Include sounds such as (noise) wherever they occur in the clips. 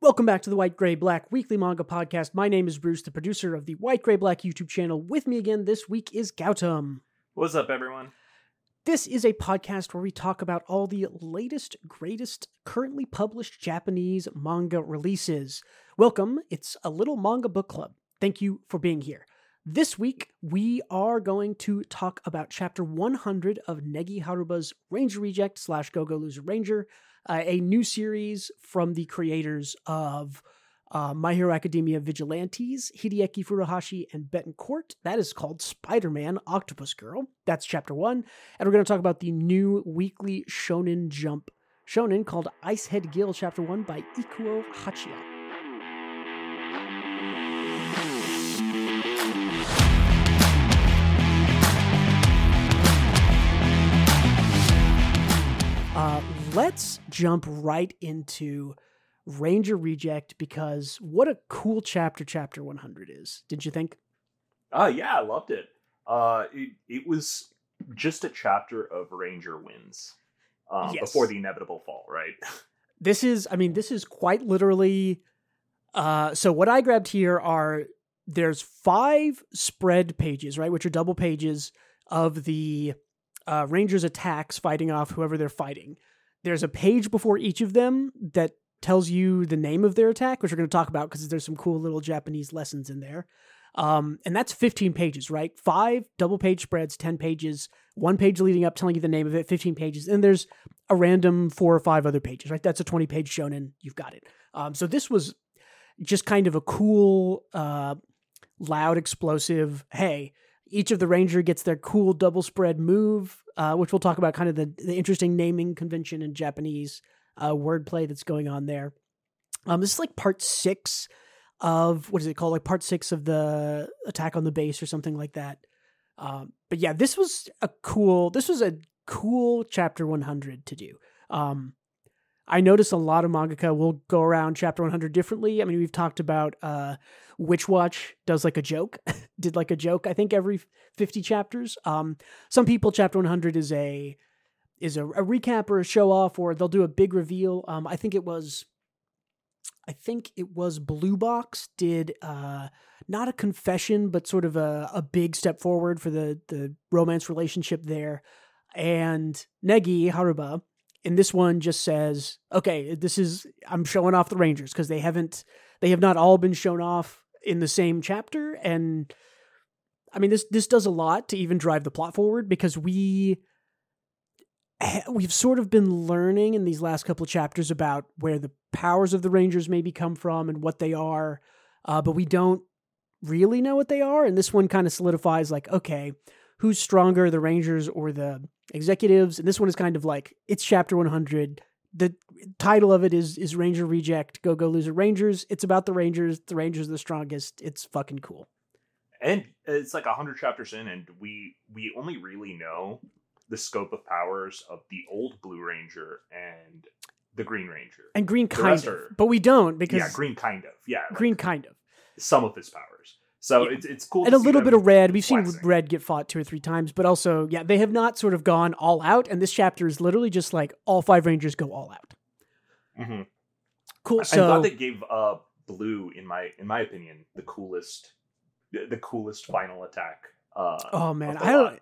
Welcome back to the White Gray Black Weekly Manga Podcast. My name is Bruce, the producer of the White Gray Black YouTube channel. With me again this week is Gautam. What's up, everyone? This is a podcast where we talk about all the latest, greatest, currently published Japanese manga releases. Welcome. It's a little manga book club. Thank you for being here. This week, we are going to talk about chapter 100 of Negi Haruba's Ranger Reject slash Go Go Loser Ranger, a new series from the creators of uh, My Hero Academia Vigilantes, Hideaki Furuhashi, and Betancourt. That is called Spider Man Octopus Girl. That's chapter one. And we're going to talk about the new weekly Shonen Jump shonen called Icehead Gill, chapter one by Ikuo Hachiya. Let's jump right into Ranger Reject because what a cool chapter chapter 100 is. Did you think? Oh yeah, I loved it. Uh, it, it was just a chapter of Ranger wins um, Yes. before the inevitable fall, right? (laughs) This is I mean this is quite literally uh so what I grabbed here are there's five spread pages, right, which are double pages of the uh, Rangers attacks fighting off whoever they're fighting. There's a page before each of them that tells you the name of their attack, which we're going to talk about because there's some cool little Japanese lessons in there. Um, and that's 15 pages, right? Five double page spreads, 10 pages, one page leading up telling you the name of it, 15 pages. And there's a random four or five other pages, right? That's a 20 page shonen. You've got it. Um, so this was just kind of a cool, uh, loud, explosive, hey, each of the ranger gets their cool double spread move, uh, which we'll talk about kind of the, the interesting naming convention in Japanese uh, wordplay that's going on there. Um, this is like part six of what is it called? Like part six of the attack on the base or something like that. Um, but yeah, this was a cool. This was a cool chapter 100 to do. Um, I notice a lot of mangaka will go around chapter 100 differently. I mean, we've talked about uh, Witch Watch does like a joke, (laughs) did like a joke. I think every 50 chapters. Um, some people chapter 100 is a is a, a recap or a show off, or they'll do a big reveal. Um, I think it was, I think it was Blue Box did uh, not a confession, but sort of a, a big step forward for the the romance relationship there. And Negi Haruba in this one just says, "Okay, this is I'm showing off the Rangers because they haven't they have not all been shown off in the same chapter." And I mean, this this does a lot to even drive the plot forward because we we've sort of been learning in these last couple of chapters about where the powers of the Rangers maybe come from and what they are, uh, but we don't really know what they are. And this one kind of solidifies, like, okay, who's stronger, the Rangers or the executives? And this one is kind of like it's chapter 100. The title of it is is Ranger Reject, Go Go Loser Rangers. It's about the Rangers. The Rangers are the strongest. It's fucking cool. And it's like a hundred chapters in, and we we only really know the scope of powers of the old Blue Ranger and the Green Ranger. And Green kind of, are- but we don't because yeah, Green kind of. Yeah, like Green kind of. some of his powers. So Yeah. it's it's cool. and a little bit of red. We've seen red get fought two or three times, but also, yeah, they have not sort of gone all out. And this chapter is literally just like all five Rangers go all out. Mhm. Cool. I'm So glad they gave uh blue in my in my opinion the coolest the, the coolest final attack. Uh, Oh man, I don't lot.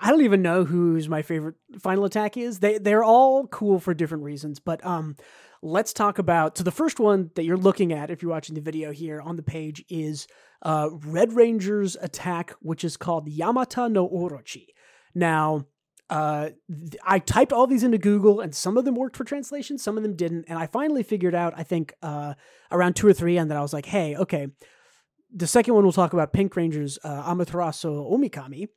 I don't even know who's my favorite final attack is. They they're all cool for different reasons, but um let's talk about so the first one that you're looking at if you're watching the video here on the page is uh Red Ranger's attack which is called Yamata no Orochi. Now, uh I typed all these into Google and some of them worked for translation, some of them didn't, and I finally figured out I think uh around 2 or 3 and that I was like, "Hey, okay, the second one we'll talk about Pink Ranger's uh, Amaterasu Omikami.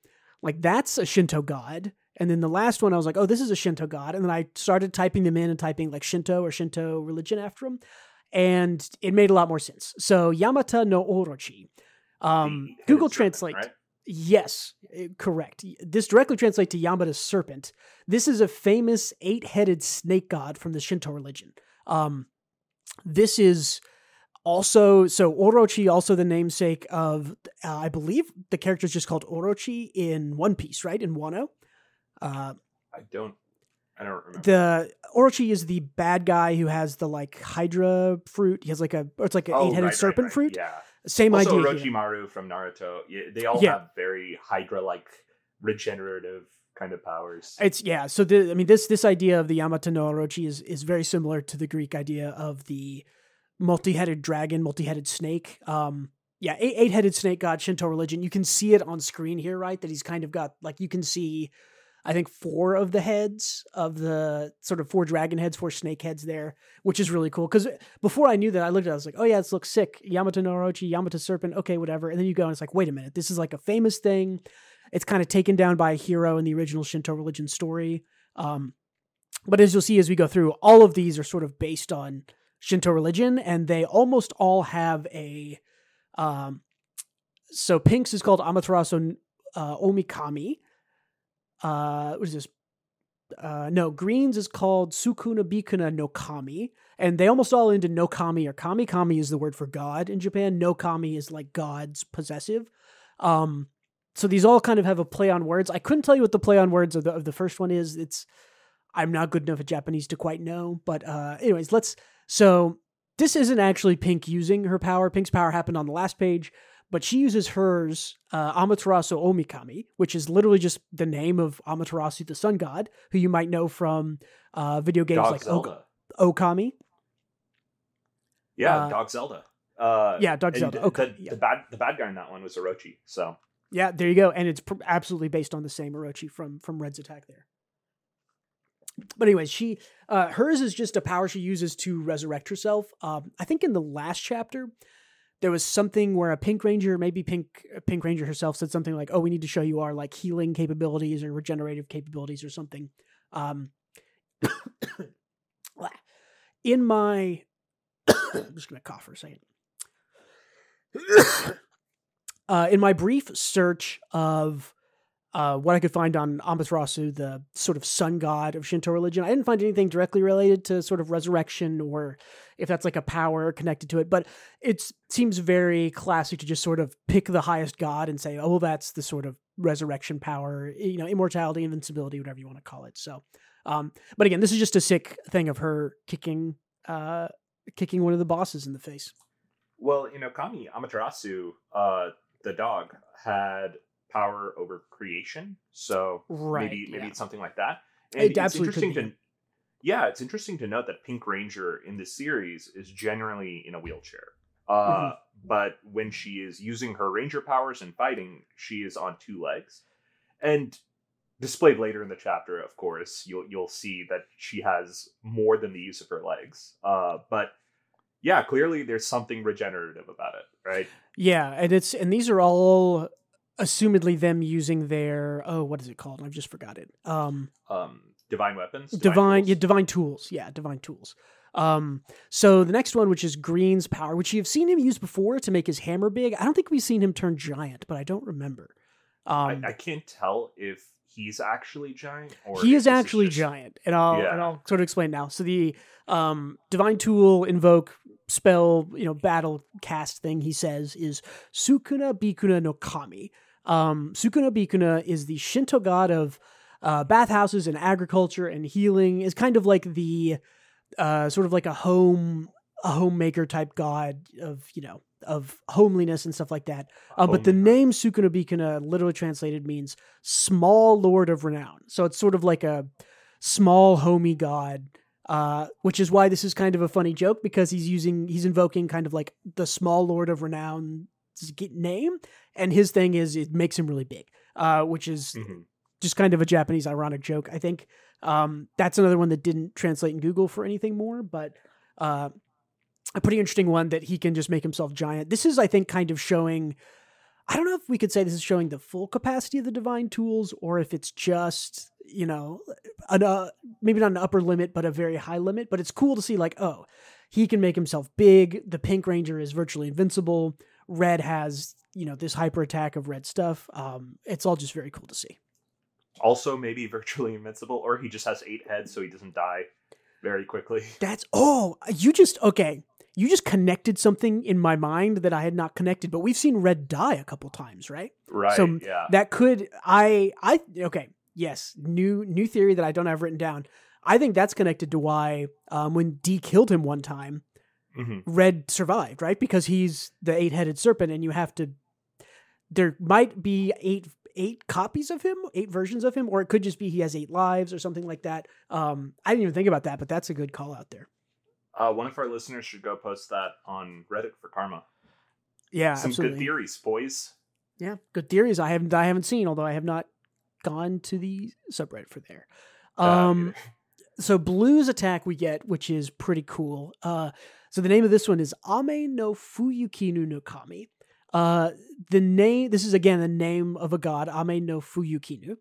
Like that's a Shinto god. And then the last one, I was like, oh, this is a Shinto god. And then I started typing them in and typing like Shinto or Shinto religion after them. And it made a lot more sense. So Yamata no Orochi. Um, Google headed Translate. right? Yes, eh, correct. This directly translates to Yamata's serpent. This is a famous eight-headed snake god from the Shinto religion. Um, this is also so Orochi, also the namesake of uh, I believe the character is just called Orochi in One Piece, right? In Wano. Uh, I don't. I don't remember. The Orochi is the bad guy who has the like Hydra fruit. He has like a, or it's like an Oh, eight-headed right, right, serpent right. fruit. Yeah. Same also, idea. here. Orochimaru from Naruto. They all Yeah. have very Hydra-like regenerative kind of powers. It's yeah. So the I mean this this idea of the Yamata no Orochi is is very similar to the Greek idea of the multi-headed dragon, multi-headed snake. Um, yeah, eight, eight-headed snake god Shinto religion. You can see it on screen here, right? That he's kind of got like you can see, I think four of the heads of the sort of four dragon heads, four snake heads there, which is really cool. Because before I knew that, I looked at it, I was like, oh yeah, this looks sick. Yamata no Orochi, Yamato serpent, okay, whatever. And then you go and it's like, wait a minute, this is like a famous thing. It's kind of taken down by a hero in the original Shinto religion story. Um, but as you'll see as we go through, all of these are sort of based on Shinto religion, and they almost all have a. Um, so Pink's is called Amaterasu uh, Omikami. Uh, what is this? Uh, no, Green's is called Sukuna Bikuna no Kami, and they almost all end in no Kami or Kami. Kami is the word for God in Japan. No Kami is like God's possessive. Um, so these all kind of have a play on words. I couldn't tell you what the play on words of the of the first one is. It's I'm not good enough at Japanese to quite know, but uh, anyways, let's. So this isn't actually Pink using her power. Pink's power happened on the last page, but she uses hers, uh, Amaterasu Omikami, which is literally just the name of Amaterasu, the sun god, who you might know from uh, video games Dog like Zelda. Ok- Okami. yeah, uh, Dog Zelda. Uh, Yeah, Dog Zelda. The, Okay, the, yeah. the bad the bad guy in that one was Orochi. So Yeah, there you go, and it's pr- absolutely based on the same Orochi from from Red's attack there. But anyways, she uh, hers is just a power she uses to resurrect herself. Um, I think in the last chapter there was something where a Pink Ranger, maybe Pink Pink Ranger herself, said something like, "Oh, we need to show you our like healing capabilities or regenerative capabilities or something." Um, (coughs) in my, (coughs) I'm just gonna cough for a second. (coughs) uh, in my brief search of uh, what I could find on Amaterasu, the sort of sun god of Shinto religion, I didn't find anything directly related to sort of resurrection or if that's like a power connected to it. But it seems very classic to just sort of pick the highest god and say, oh, well, that's the sort of resurrection power, you know, immortality, invincibility, whatever you want to call it. So, um, but again, this is just a sick thing of her kicking, uh, kicking one of the bosses in the face. well, in Okami, Amaterasu, uh, the dog, had power over creation. So Right. maybe maybe yeah. it's something like that. It it's interesting to yeah, it's interesting to note that Pink Ranger in this series is generally in a wheelchair. Uh, Mm-hmm. But when she is using her ranger powers and fighting, she is on two legs. And displayed later in the chapter, of course, you'll you'll see that she has more than the use of her legs. Uh, but yeah, clearly there's something regenerative about it, right? Yeah, and it's and these are all assumedly them using their oh what is it called? I've just forgot it. Um Um, divine weapons, divine tools. yeah, divine tools. Yeah, divine tools. Um so the next one which is Green's power, which you've seen him use before to make his hammer big. I don't think we've seen him turn giant, but I don't remember. Um I, I can't tell if he's actually giant or he is actually just- giant and i'll Yeah. and i'll sort of explain now so the um divine tool invoke spell you know battle cast thing he says is sukuna bikuna no kami um sukuna bikuna is the shinto god of uh bathhouses and agriculture and healing. Is kind of like the uh sort of like a home a homemaker type god of you know of homeliness and stuff like that. Uh, but the name Sukuna Bikuna, literally translated, means small lord of renown. So it's sort of like a small homey god, uh, which is why this is kind of a funny joke because he's using, he's invoking kind of like the small lord of renown name. And his thing is it makes him really big, uh, which is Mhm. just kind of a Japanese ironic joke, I think. Um, that's another one that didn't translate in Google for anything more, but uh, a pretty interesting one that he can just make himself giant. This is, I think, kind of showing. I don't know if we could say this is showing the full capacity of the divine tools, or if it's just you know, an, uh, maybe not an upper limit, but a very high limit. But it's cool to see, like, oh, he can make himself big. The Pink Ranger is virtually invincible. Red has you know this hyper attack of red stuff. Um, it's all just very cool to see. Also, maybe (laughs) virtually invincible, or he just has eight heads, so he doesn't die very quickly. (laughs) That's oh, you just okay. You just connected something in my mind that I had not connected, but we've seen Red die a couple times, right? Right? So, yeah. That could I I okay, yes, new new theory that I don't have written down. I think that's connected to why um, when D killed him one time, Mhm. Red survived, right? Because he's the eight headed serpent, and you have to. There might be eight eight copies of him, eight versions of him, or it could just be he has eight lives or something like that. Um, I didn't even think about that, but that's a good call out there. Uh, one of our listeners should go post that on Reddit for Karma. Yeah, Some absolutely. good theories, boys. Yeah, good theories. I haven't I haven't seen, although I have not gone to the subreddit for there. Uh, Um, (laughs) so blues attack we get, which is pretty cool. Uh, so the name of this one is Ame no Fuyukinu no Kami. Uh, the name. This is again the name of a god, Ame no Fuyukinu.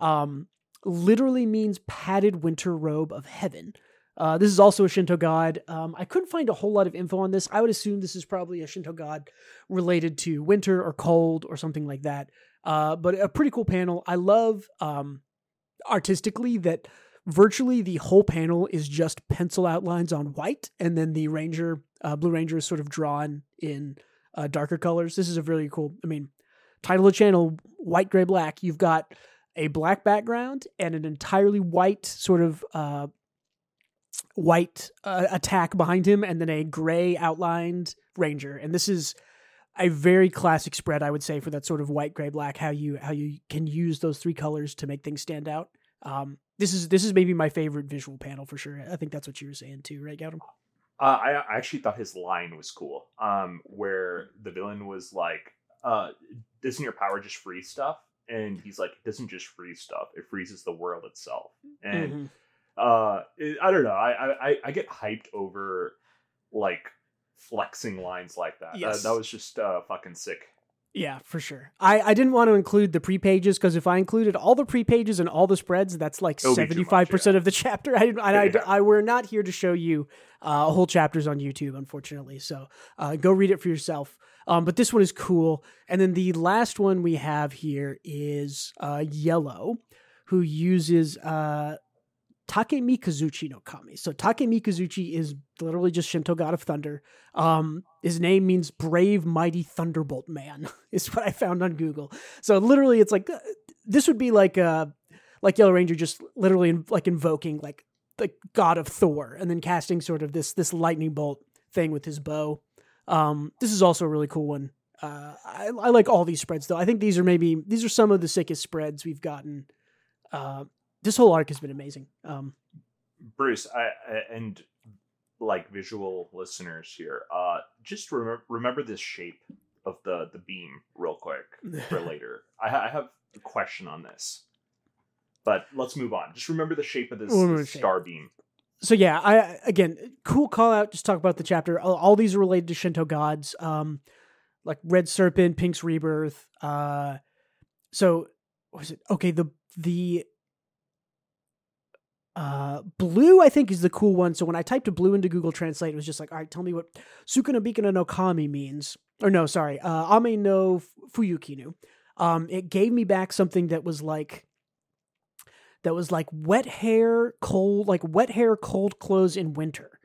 Um, literally means padded winter robe of heaven. Uh, this is also a Shinto god. Um, I couldn't find a whole lot of info on this. I would assume this is probably a Shinto god related to winter or cold or something like that. Uh, but a pretty cool panel. I love um, artistically that virtually the whole panel is just pencil outlines on white, and then the ranger, uh, blue ranger, is sort of drawn in uh, darker colors. This is a really cool. I mean, title of channel: white, gray, black. You've got a black background and an entirely white sort of uh, white uh, attack behind him, and then a gray outlined ranger. And this is a very classic spread, I would say, for that sort of white, gray, black. How you how you can use those three colors to make things stand out. Um, this is this is maybe my favorite visual panel for sure. I think that's what you were saying too, right, Gautam? Uh, I I actually thought his line was cool. Um, where the villain was like, uh, "Doesn't your power just freeze stuff?" And he's like, "It doesn't just freeze stuff; it freezes the world itself." And Mhm. uh, it, I don't know. I, I I get hyped over like flexing lines like that. Yes. That, that was just uh, fucking sick. Yeah, for sure. I, I didn't want to include the pre pages because if I included all the pre pages and all the spreads, that's like It would be too seventy five percent of the (laughs) chapter. I, I, I, Yeah. I we're not here to show you uh, whole chapters on YouTube, unfortunately. So uh, go read it for yourself. Um, but this one is cool. And then the last one we have here is uh, Yellow, who uses uh, Take Mikazuchi no Kami. So Take Mikazuchi is literally just Shinto god of thunder. Um, his name means brave, mighty thunderbolt man. (laughs) is what I found on Google. So literally, it's like uh, this would be like uh like Yellow Ranger just literally like invoking like the god of Thor and then casting sort of this this lightning bolt thing with his bow. Um, this is also a really cool one. Uh, I, I like all these spreads though. I think these are maybe these are some of the sickest spreads we've gotten. Uh, this whole arc has been amazing. Um, Bruce, I, I and like visual listeners here, uh, just remember remember this shape of the the beam real quick for (laughs) later. I, ha- I have a question on this, but let's move on. Just remember the shape of this, We'll this the star beam. so yeah, I again cool call out. Just talk about the chapter. All, all these are related to Shinto gods, um, like Red Serpent, Pink's Rebirth. Uh, so what was it? Okay, the the uh blue I think is the cool one. So when I typed a blue into Google Translate, it was just like, all right, tell me what Sukuna Bikuna no Kami means. Or no, sorry, uh, Ame no Fuyukinu. Um, it gave me back something that was like that was like wet hair, cold, like wet hair, cold clothes in winter,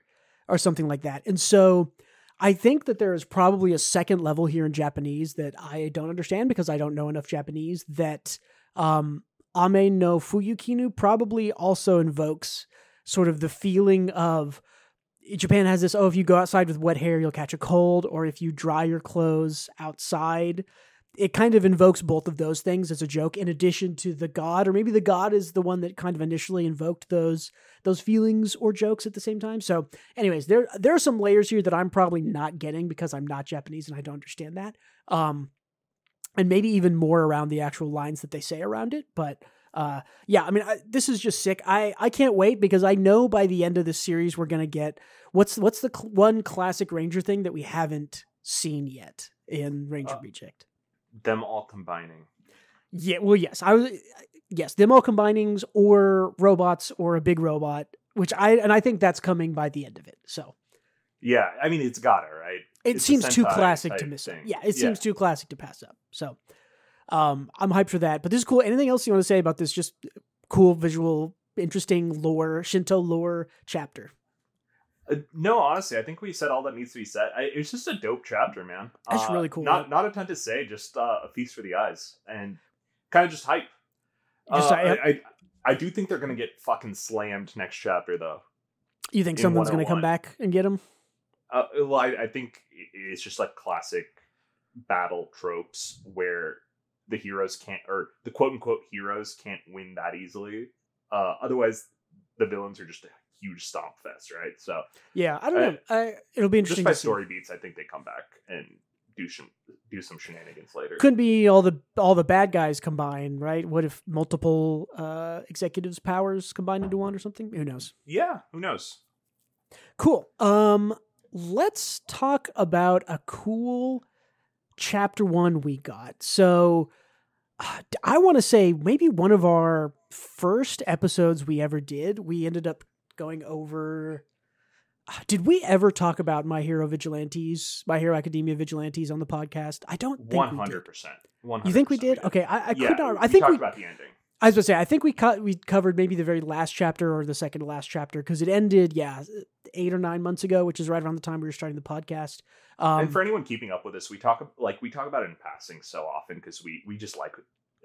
or something like that. And so I think that there is probably a second level here in Japanese that I don't understand because I don't know enough Japanese. That um, Ame no Fuyukinu probably also invokes sort of the feeling of Japan has this oh, if you go outside with wet hair, you'll catch a cold, or if you dry your clothes outside, it kind of invokes both of those things as a joke in addition to the god or maybe the god is the one that kind of initially invoked those those feelings or jokes at the same time. So anyways there there are some layers here that i'm probably not getting because i'm not japanese and i don't understand that. Um and maybe even more around the actual lines that they say around it but uh yeah i mean I, this is just sick i i can't wait because i know by the end of this series we're gonna get what's what's the cl- one classic ranger thing that we haven't seen yet in ranger Uh, reject Them all combining. yeah, well, yes, I was yes, them all combinings or robots or a big robot, which I and I think that's coming by the end of it. So Yeah, I mean it's gotta right. It seems too classic to miss it. thing. Yeah, it Yeah. seems too classic to pass up. So um, I'm hyped for that. But this is cool. Anything else you want to say about this? Just cool visual, interesting lore, Shinto lore chapter. Uh, no, honestly, I think we said all that needs to be said. I, it's just a dope chapter, man. That's Uh, really cool. Not not a ton to say, just uh, a feast for the eyes, and kind of just hype. Just Uh. I, I I do think they're gonna get fucking slammed next chapter though. You think In someone's going to come back and get him? Uh, well, I, I think it's just like classic battle tropes where the heroes can't, or the quote unquote heroes can't win that easily. Uh, otherwise, the villains are just a huge stomp fest, right? So Yeah, I don't Uh, know. I, it'll be just interesting by to see. story beats, I think they come back and do some do some shenanigans later. Could be all the all the bad guys combined, right? What if multiple uh, executives' powers combined into one or something? Who knows? yeah, who knows? Cool. Um, let's talk about a cool chapter one we got. So, uh, I want to say maybe one of our first episodes we ever did. We ended up going over. uh, Did we ever talk about My Hero Vigilantes, My Hero Academia Vigilantes on the podcast? I don't think One we hundred did. percent. One. You think we did? Okay, I, I yeah, could not. I think talked we. about the ending. I was gonna say, I think we cut we covered maybe the very last chapter or the second to last chapter because it ended, yeah, eight or nine months ago, which is right around the time we were starting the podcast. Um, and for anyone keeping up with us, we talk like we talk about it in passing so often because we we just like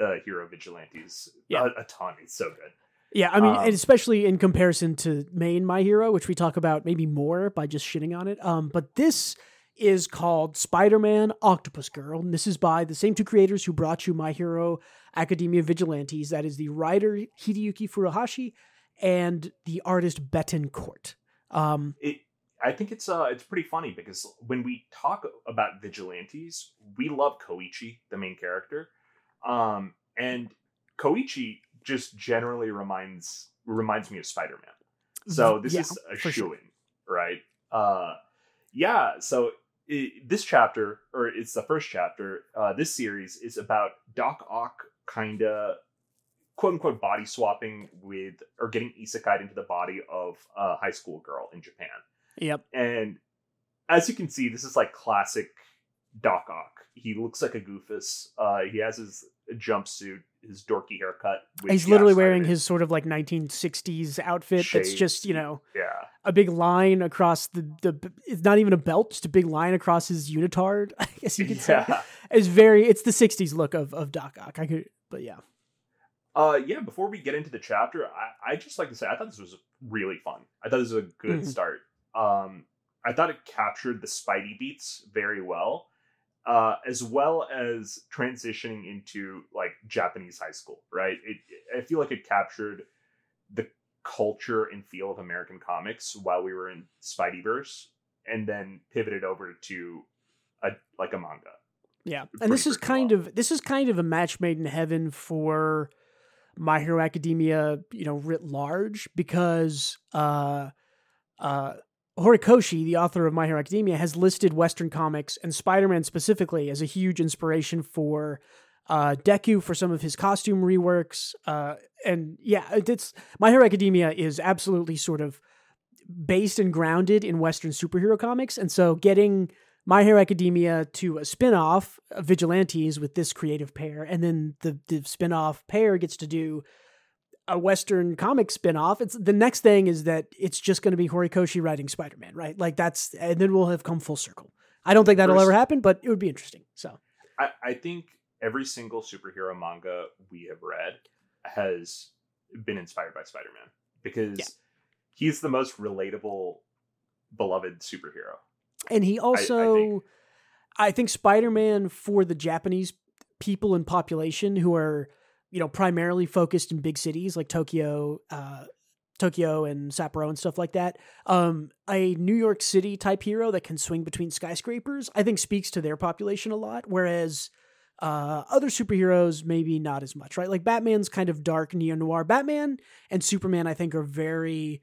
uh, hero vigilantes Yeah. a, a ton. It's so good. yeah, I mean, um, especially in comparison to main My Hero, which we talk about maybe more by just shitting on it. Um, but this is called Spider-Man Octopus Girl, and this is by the same two creators who brought you My Hero Academia Vigilantes. That is the writer Hideyuki Furuhashi and the artist Betancourt. Um, It I think it's uh it's pretty funny because when we talk about vigilantes, we love Koichi, the main character, um, and Koichi just generally reminds reminds me of Spider Man. So this Yeah, is a shoe sure. right? Uh, yeah. So i this chapter, or it's the first chapter. Uh, this series is about Doc Ock kind of quote unquote body swapping with or getting isekai into the body of a high school girl in Japan. Yep. And as you can see, this is like classic Doc Ock. He looks like a goofus. Uh, he has his jumpsuit, his dorky haircut. which He's literally wearing his sort of like 1960s outfit that's just, you know, yeah. a big line across the, the it's not even a belt, just a big line across his unitard, (laughs) I guess you could say. It's very it's the 60s look of of Doc Ock. I could but yeah. Uh, yeah. Before we get into the chapter, I I just like to say I thought this was really fun. I thought this was a good Mhm. start. Um, I thought it captured the Spidey beats very well, uh, as well as transitioning into like Japanese high school. Right. It I feel like it captured the culture and feel of American comics while we were in Spideyverse, and then pivoted over to a like a manga. Yeah. And this is kind well. of this is kind of a match made in heaven for My Hero Academia, you know, writ large because uh uh Horikoshi, the author of My Hero Academia, has listed Western comics and Spider-Man specifically as a huge inspiration for uh, Deku for some of his costume reworks. Uh, and yeah, it's My Hero Academia is absolutely sort of based and grounded in Western superhero comics, and so getting My Hero Academia to a spin-off, uh, Vigilantes, with this creative pair, and then the the spin-off pair gets to do a Western comic spin-off. It's the next thing is that it's just going to be Horikoshi writing Spider-Man, right? Like that's, and then we'll have come full circle. I don't think that'll First- ever happen, but it would be interesting. So I, I think every single superhero manga we have read has been inspired by Spider-Man because Yeah. he's the most relatable, beloved superhero. And he also, I think- think, Spider Man for the Japanese people and population who are, you know, primarily focused in big cities like Tokyo, uh, Tokyo and Sapporo and stuff like that. Um, a New York City type hero that can swing between skyscrapers, I think, speaks to their population a lot. Whereas uh, other superheroes, maybe not as much, right? Like Batman's kind of dark neo noir. Batman and Superman, I think, are very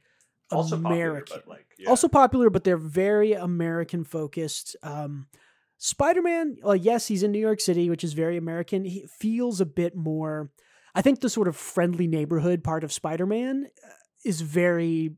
Also American popular, but like yeah. also popular, but they're very American focused. Um, Spider Man, well, yes, he's in New York City, which is very American. He feels a bit more. I think the sort of friendly neighborhood part of Spider Man is very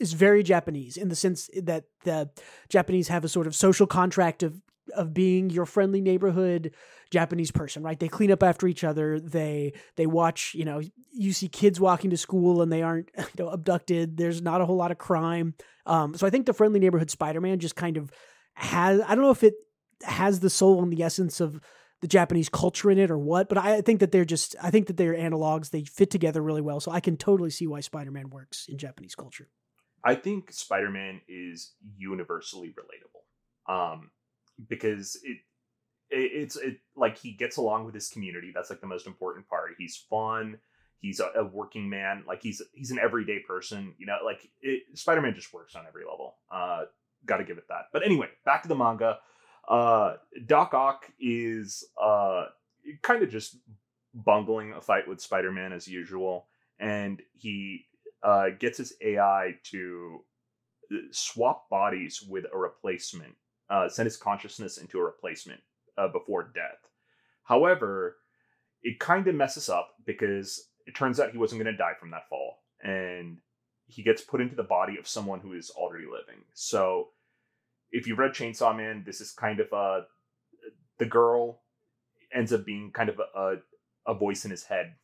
is very Japanese in the sense that the Japanese have a sort of social contract of of being your friendly neighborhood Japanese person, right? They clean up after each other. They they watch, you know, you see kids walking to school and they aren't (laughs) you know abducted. There's not a whole lot of crime. Um, so I think the friendly neighborhood Spider-Man just kind of has I don't know if it has the soul and the essence of the Japanese culture in it or what, but I think that they're just I think that they're analogs. They fit together really well, so I can totally see why Spider-Man works in Japanese culture. I think Spider-Man is universally relatable, um, because it, it it's it like he gets along with his community. That's like the most important part. He's fun. He's a, a working man. Like he's he's an everyday person. You know, like it, Spider-Man just works on every level. Uh, Got to give it that. But anyway, back to the manga. Uh, Doc Ock is uh kind of just bungling a fight with Spider-Man as usual, and he uh, gets his AI to uh, swap bodies with a replacement, uh, send his consciousness into a replacement uh, before death. However, it kind of messes up because it turns out he wasn't going to die from that fall, and he gets put into the body of someone who is already living. So, if you've read Chainsaw Man, this is kind of a the girl ends up being kind of a, a, a voice in his head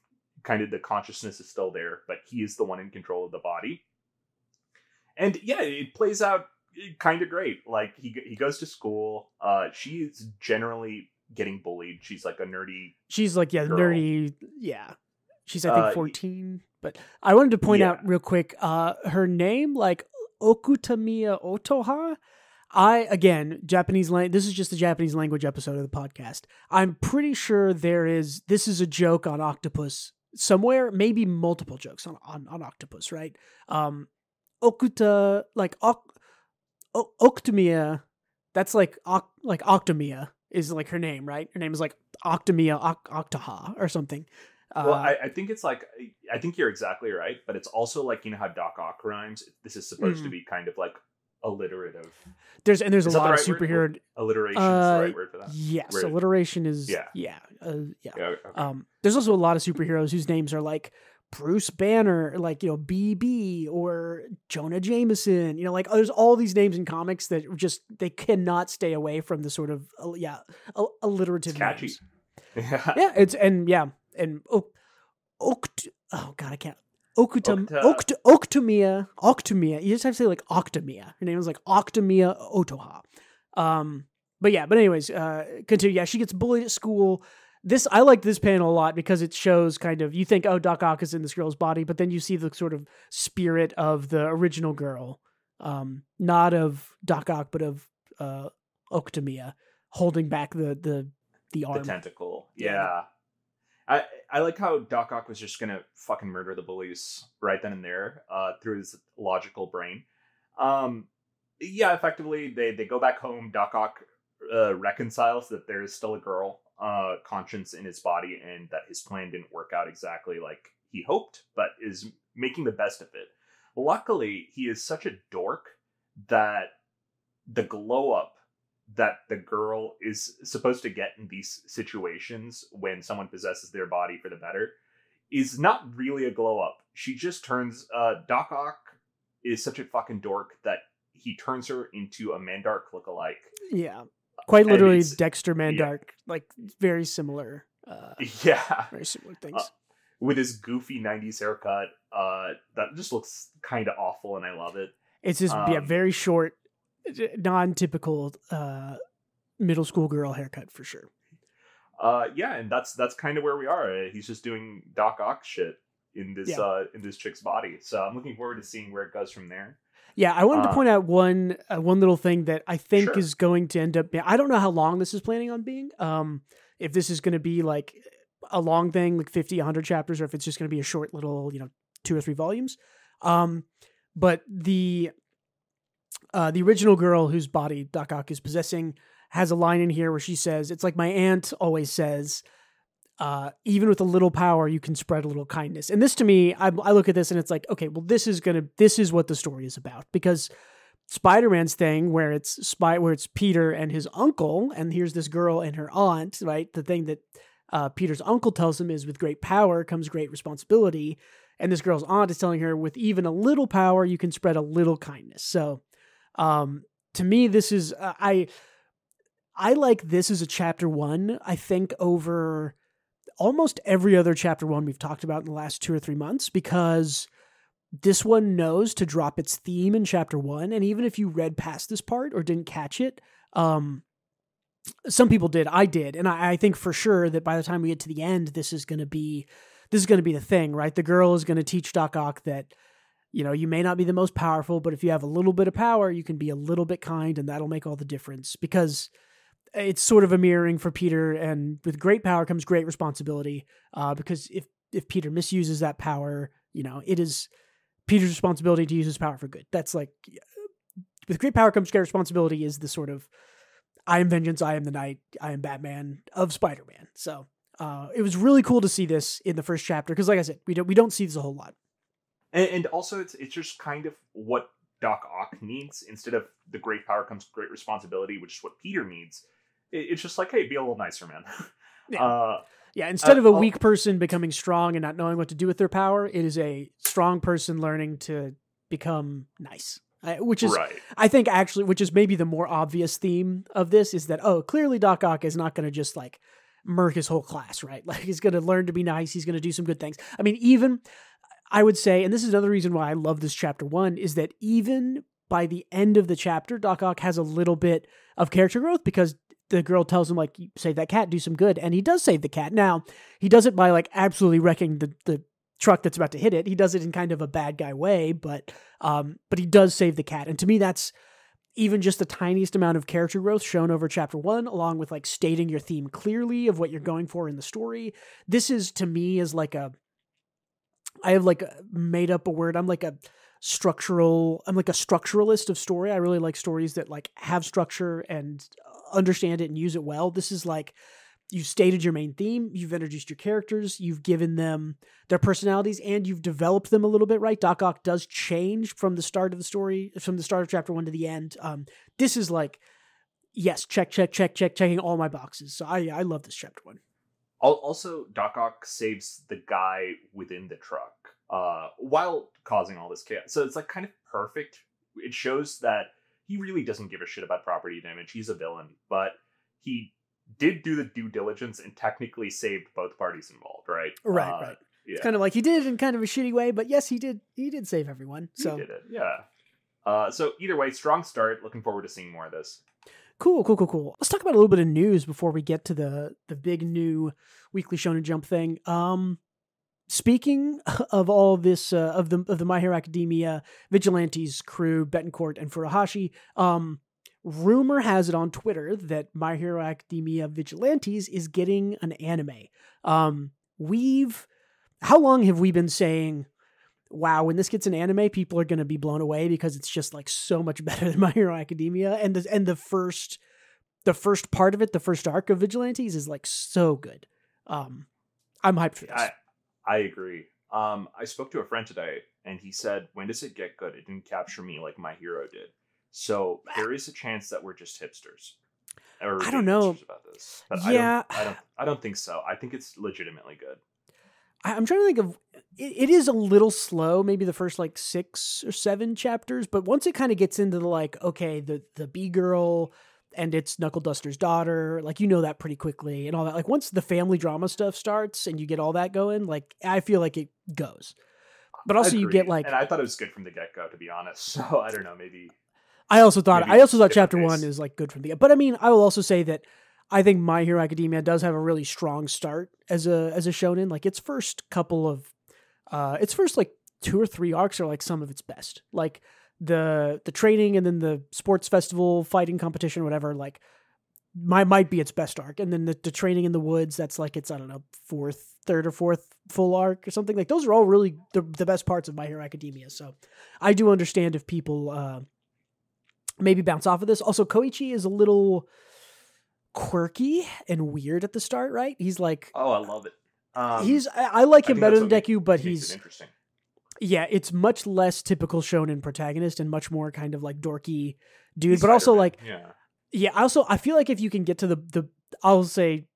kind of the consciousness is still there, but he is the one in control of the body. And yeah, it plays out kind of great. Like he he goes to school. Uh, she's generally getting bullied. She's like a nerdy. She's like yeah, girl. nerdy. Yeah, she's I think Uh, fourteen. But I wanted to point Yeah. out real quick. Uh, her name like Okutamiya Otoha. I again Japanese language. This is just the Japanese language episode of the podcast. I'm pretty sure there is. This is a joke on octopus somewhere. Maybe multiple jokes on on, on octopus. Right. Um, Okuta like ok, o- Octomia. That's like oc, like Octomia is like her name. Right. Her name is like Octomia Oc- Octaha or something. Uh, Well, I, I think it's like I think you're exactly right, but it's also like you know how Doc Ock rhymes. This is supposed to Mhm. be kind of like alliterative. there's and there's Is a the lot of right word? superhero. Alliteration is Uh, the right word for that. Yes, Where- alliteration is Yeah. yeah yeah uh, yeah. Yeah, okay. Um, there's also a lot of superheroes whose names are like Bruce Banner, like you know BB or Jonah Jameson. You know, like there's all these names in comics that just they cannot stay away from the sort of uh, yeah al- alliterative. It's catchy. (laughs) yeah. Yeah, it's and yeah and oct. Oh god, I can't. Okutum, oct, Octomia, Octomia. You just have to say like Octomia. Her name is like Octomia Otoha. Um, but yeah, but anyways, uh, continue. Yeah, she gets bullied at school. This I like this panel a lot because it shows kind of you think oh Doc Ock is in this girl's body, but then you see the sort of spirit of the original girl, um, not of Doc Ock, but of uh, Octomia holding back the the the the arm. tentacle. Yeah. I I like how Doc Ock was just gonna fucking murder the bullies right then and there, uh, through his logical brain. Um, yeah, effectively they they go back home. Doc Ock uh, reconciles that there is still a girl uh conscience in his body and that his plan didn't work out exactly like he hoped, but is making the best of it. Luckily, he is such a dork that the glow up that the girl is supposed to get in these situations when someone possesses their body for the better is not really a glow up. She just turns uh Doc Ock is such a fucking dork that he turns her into a Mandark lookalike. Yeah, quite literally Dexter yeah. Mandark, like very similar, uh, Yeah. very similar things. Uh, With his goofy 90s haircut, uh that just looks kind of awful and I love it. it's just yeah, um, very short, non-typical uh, middle school girl haircut for sure. Uh yeah, and that's that's kind of where we are. Uh, He's just doing Doc Ock shit in this Yeah. uh in this chick's body. So I'm looking forward to seeing where it goes from there. Yeah, I wanted to Uh, point out one uh, one little thing that I think Sure. is going to end up. Being, I don't know how long this is planning on being. Um, if this is going to be like a long thing, like 50, 100 chapters, or if it's just going to be a short little, you know, two or three volumes. Um, but the uh, the original girl whose body Doc Ock is possessing has a line in here where she says, "It's like my aunt always says." Uh, even with a little power, you can spread a little kindness. And this, to me, I, I look at this and it's like, okay, well, this is gonna, this is what the story is about because Spider-Man's thing, where it's spy, where it's Peter and his uncle, and here's this girl and her aunt, right? The thing that uh, Peter's uncle tells him is, with great power comes great responsibility, and this girl's aunt is telling her, with even a little power, you can spread a little kindness. So, um, to me, this is uh, I, I like this as a chapter one. I think over almost every other chapter one we've talked about in the last two or three months because this one knows to drop its theme in chapter one and even if you read past this part or didn't catch it um some people did. I did, and I, I think for sure that by the time we get to the end, this is going to be this is going to be the thing, right? The girl is going to teach Doc Ock that you know you may not be the most powerful, but if you have a little bit of power, you can be a little bit kind, and that'll make all the difference because it's sort of a mirroring for Peter, and with great power comes great responsibility. Uh, because if if Peter misuses that power, you know it is Peter's responsibility to use his power for good. That's like with great power comes great responsibility is the sort of I am vengeance, I am the night, I am Batman of Spider Man. So uh, it was really cool to see this in the first chapter because, like I said, we don't we don't see this a whole lot. And, and also, it's it's just kind of what Doc Ock needs instead of the great power comes great responsibility, which is what Peter needs. It, it's just like, hey, be a little nicer, man. (laughs) Yeah. Uh, Yeah, instead Uh, of a I'll- weak person becoming strong and not knowing what to do with their power, it is a strong person learning to become nice. Which is, right. I think, actually, which is maybe the more obvious theme of this is that oh, clearly Doc Ock is not going to just like murk his whole class, right? (laughs) Like he's going to learn to be nice. He's going to do some good things. I mean, even I would say, and this is another reason why I love this chapter one, is that even by the end of the chapter, Doc Ock has a little bit of character growth because the girl tells him like, "Save that cat, do some good," and he does save the cat. Now he does it by like absolutely wrecking the the truck that's about to hit it. He does it in kind of a bad guy way, but um, but he does save the cat, and to me, that's even just the tiniest amount of character growth shown over chapter one, along with like stating your theme clearly of what you're going for in the story. This is to me is like a I have like made up a word. I'm like a structural I'm like a structuralist of story. I really like stories that like have structure and understand it and use it well. This is like you've stated your main theme, you've introduced your characters, you've given them their personalities, and you've developed them a little bit, right? Doc Ock does change from the start of the story, from the start of chapter one to the end. Um, this is like, yes, check, check, check, check, checking all my boxes. So I I love this chapter one. Also, Doc Ock saves the guy within the truck uh, while causing all this chaos. So it's like kind of perfect. It shows that he really doesn't give a shit about property damage. He's a villain, but he did do the due diligence and technically saved both parties involved, right? Right, Uh, right. Yeah, It's kind of like he did it in kind of a shitty way, but yes, he did. He did save everyone. he So did it. Yeah. Uh, so either way, strong start. Looking forward to seeing more of this. Cool, cool, cool, cool. Let's talk about a little bit of news before we get to the the big new weekly Shonen Jump thing. Um, speaking (laughs) of all this uh, of the of the My Hero Academia vigilantes crew, Betancourt and Furuhashi, um, rumor has it on Twitter that My Hero Academia Vigilantes is getting an anime. Um, we've how long have we been saying? Wow, when this gets an anime, people are going to be blown away because it's just like so much (laughs) better than My Hero Academia, and the and the first, the first part of it, the first arc of Vigilantes is like so good. Um, I'm hyped for this. I I agree. Um, I spoke to a friend today, and he said, "When does it get good? It didn't capture me like my hero did." So there is a chance that we're just hipsters. Or I don't know. About this. But Yeah. I don't, I don't. I don't think so. I think it's legitimately good. I'm trying to think of it, it is a little slow, maybe the first like six or seven chapters, but once it kind of gets into the like, okay, the the B girl and it's Knuckle Duster's daughter, like you know that pretty quickly and all that. Like once the family drama stuff starts and you get all that going, like I feel like it goes. But also you get like and I thought it was good from the get go. To be honest, (laughs) so I don't know. Maybe I also thought Maybe I also thought chapter one is like good from the get. but I mean I will also say that I think My Hero Academia does have a really strong start as a as a shonen. Like its first couple of uh its first like two or three arcs are like some of its best. Like the the training and then the sports festival fighting competition whatever like my might be its best arc and then the, the training in the woods that's like its I don't know fourth third or fourth full arc or something like those are all really the, the best parts of My Hero Academia. So I do understand if people uh maybe bounce off of this. Also, Koichi is a little quirky and weird at the start, right? He's like oh, I love it. Um, he's I, I like him better than Deku, but he's interesting. Yeah, it's much less typical shonen protagonist and much more kind of like dorky dude. He's but also like yeah. yeah, also I feel like if you can get to the the I'll say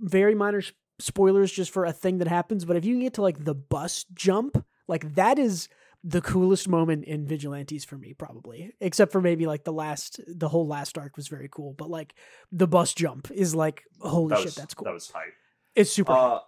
very minor spoilers just for a thing that happens, but if you can get to like the bus jump, like that is the coolest moment in Vigilantes for me, probably. Except for maybe like the last, the whole last arc was very cool, but like the bus jump is like holy That shit, was, that's cool. That was hype. it's super. Uh,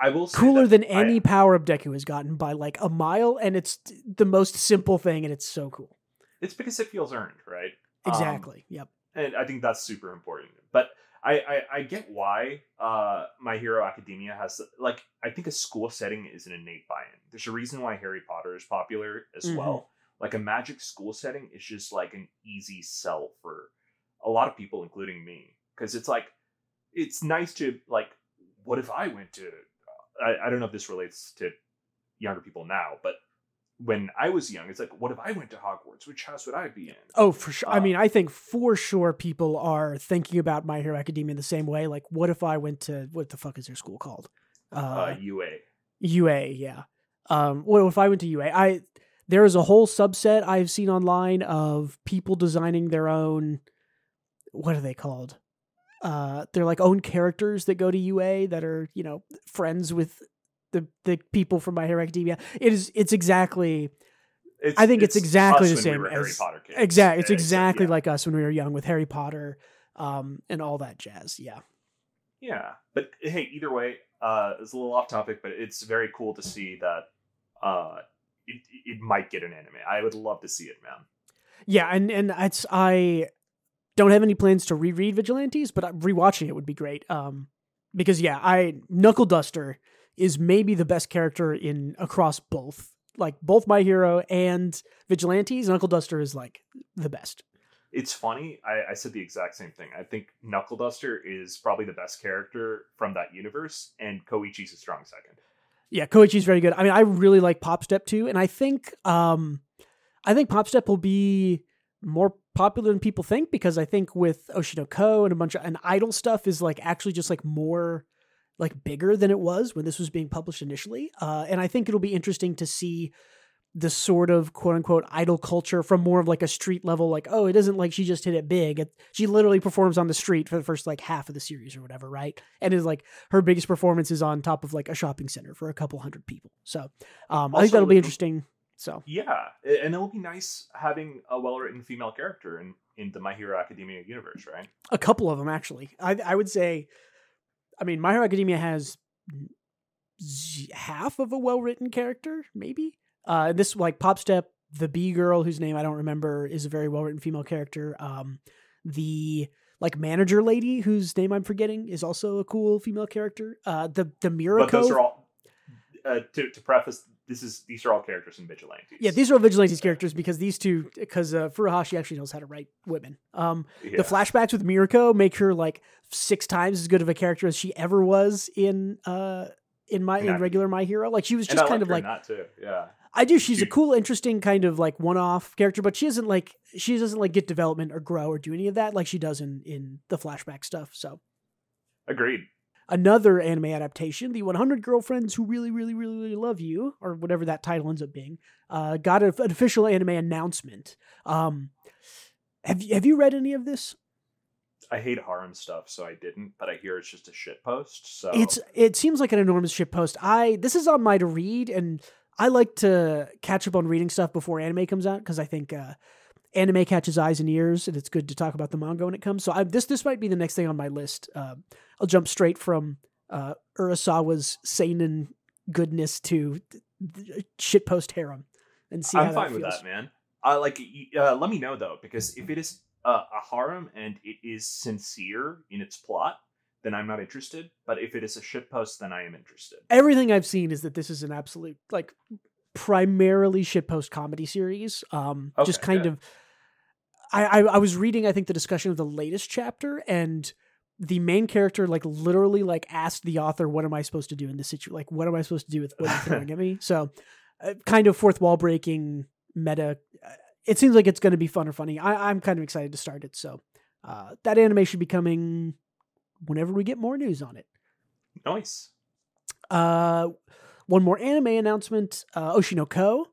I will say cooler than I- any power up Deku has gotten by like a mile, and it's the most simple thing, and it's so cool. it's because it feels earned, right? Um, Exactly. yep. and I think that's super important. But I, I I get why uh My Hero Academia has like I think a school setting is an innate buy-in. There's a reason why Harry Potter is popular as Mhm. well. Like a magic school setting is just like an easy sell for a lot of people, including me, because it's like it's nice to like. What if I went to? I, I don't know if this relates to younger people now, but when I was young, it's like, what if I went to Hogwarts? Which house would I be in? Oh, for sure. I Uh, mean, I think for sure people are thinking about My Hero Academia in the same way. Like, what if I went to what the fuck is their school called? Uh, UA. UA, yeah. Um, well, if I went to UA, I there is a whole subset I've seen online of people designing their own. What are they called? Uh, they're like own characters that go to UA that are you know friends with the the people from My Hero Academia. It is it's exactly It's, I think it's exactly us the same we as- Potter kids. exact. It's exactly yeah. like us when we were young with Harry Potter, um, and all that jazz. Yeah. Yeah, but hey, either way, uh, it's a little off topic, but it's very cool to see that uh, it it might get an anime. I would love to see it, man. Yeah, and and it's I don't have any plans to reread Vigilantes, but rewatching it would be great. Um, because yeah, I Knuckle Duster is maybe the best character in across both, like both My Hero and Vigilantes. Knuckle Duster is like the best. It's funny. I, I said the exact same thing. I think Knuckle Duster is probably the best character from that universe, and Koichi's a strong second. Yeah, Koichi's very good. I mean, I really like Pop Step too, and I think um, I think Pop Step will be more popular than people think because I think with Oshinoko and a bunch of and idol stuff is like actually just like more like bigger than it was when this was being published initially. Uh, and I think it'll be interesting to see the sort of quote unquote idol culture from more of like a street level, like, oh, it isn't like she just hit it big. It, she literally performs on the street for the first like half of the series or whatever, right? And is like her biggest performance is on top of like a shopping center for a couple hundred people. So um, I think that'll be interesting. So Yeah, and it'll be nice having a well-written female character in in the My Hero Academia universe, right? a couple of them actually. I I would say, I mean, My Hero Academia has z- half of a well written character, maybe. Uh, this like Pop Step, the B girl whose name I don't remember is a very well written female character. Um, the like manager lady whose name I'm forgetting is also a cool female character. Uh, the the Mirko. But those are all. Uh, to to preface, this is these are all characters in Vigilantes. yeah, these are all vigilantes characters because these two, because uh, Furuhashi actually knows how to write women. Um, Yeah. the flashbacks with Mirko make her like six times as good of a character as she ever was in uh in my in regular My Hero. Like she was just I kind of like not that too. Yeah. I do. She's a cool, interesting kind of like one off character, but she isn't like she doesn't like get development or grow or do any of that like she does in in the flashback stuff. So Agreed. Another anime adaptation, the 100 Girlfriends Who Really, Really, Really, Really Love You, or whatever that title ends up being, uh, got a, an official anime announcement. Um, have you have you read any of this? I hate harem stuff, so I didn't. But I hear it's just a shit post. So It's it seems like an enormous shit post. I this is on my to read, and I like to catch up on reading stuff before anime comes out because I think uh, anime catches eyes and ears, and it's good to talk about the manga when it comes. So I, this this might be the next thing on my list. Uh, I'll jump straight from uh, Urasawa's seinen goodness to shit post harem and see I'm fine that with that, man. I like. Uh, let me know though, because if it is uh, a harem and it is sincere in its plot, then I'm not interested. But if it is a shitpost, then I am interested. everything I've seen is that this is an absolute like primarily shitpost comedy series. Um, just kind good. of. I, I I was reading I think the discussion of the latest chapter and the main character like literally like asked the author what am I supposed to do in this situation like what am I supposed to do with what you're throwing at me (laughs) so uh, kind of fourth wall breaking meta uh, it seems like it's going to be fun or funny I, I'm kind of excited to start it so uh, that anime should be coming whenever we get more news on it Nice. uh, one more anime announcement: uh, Oshinoko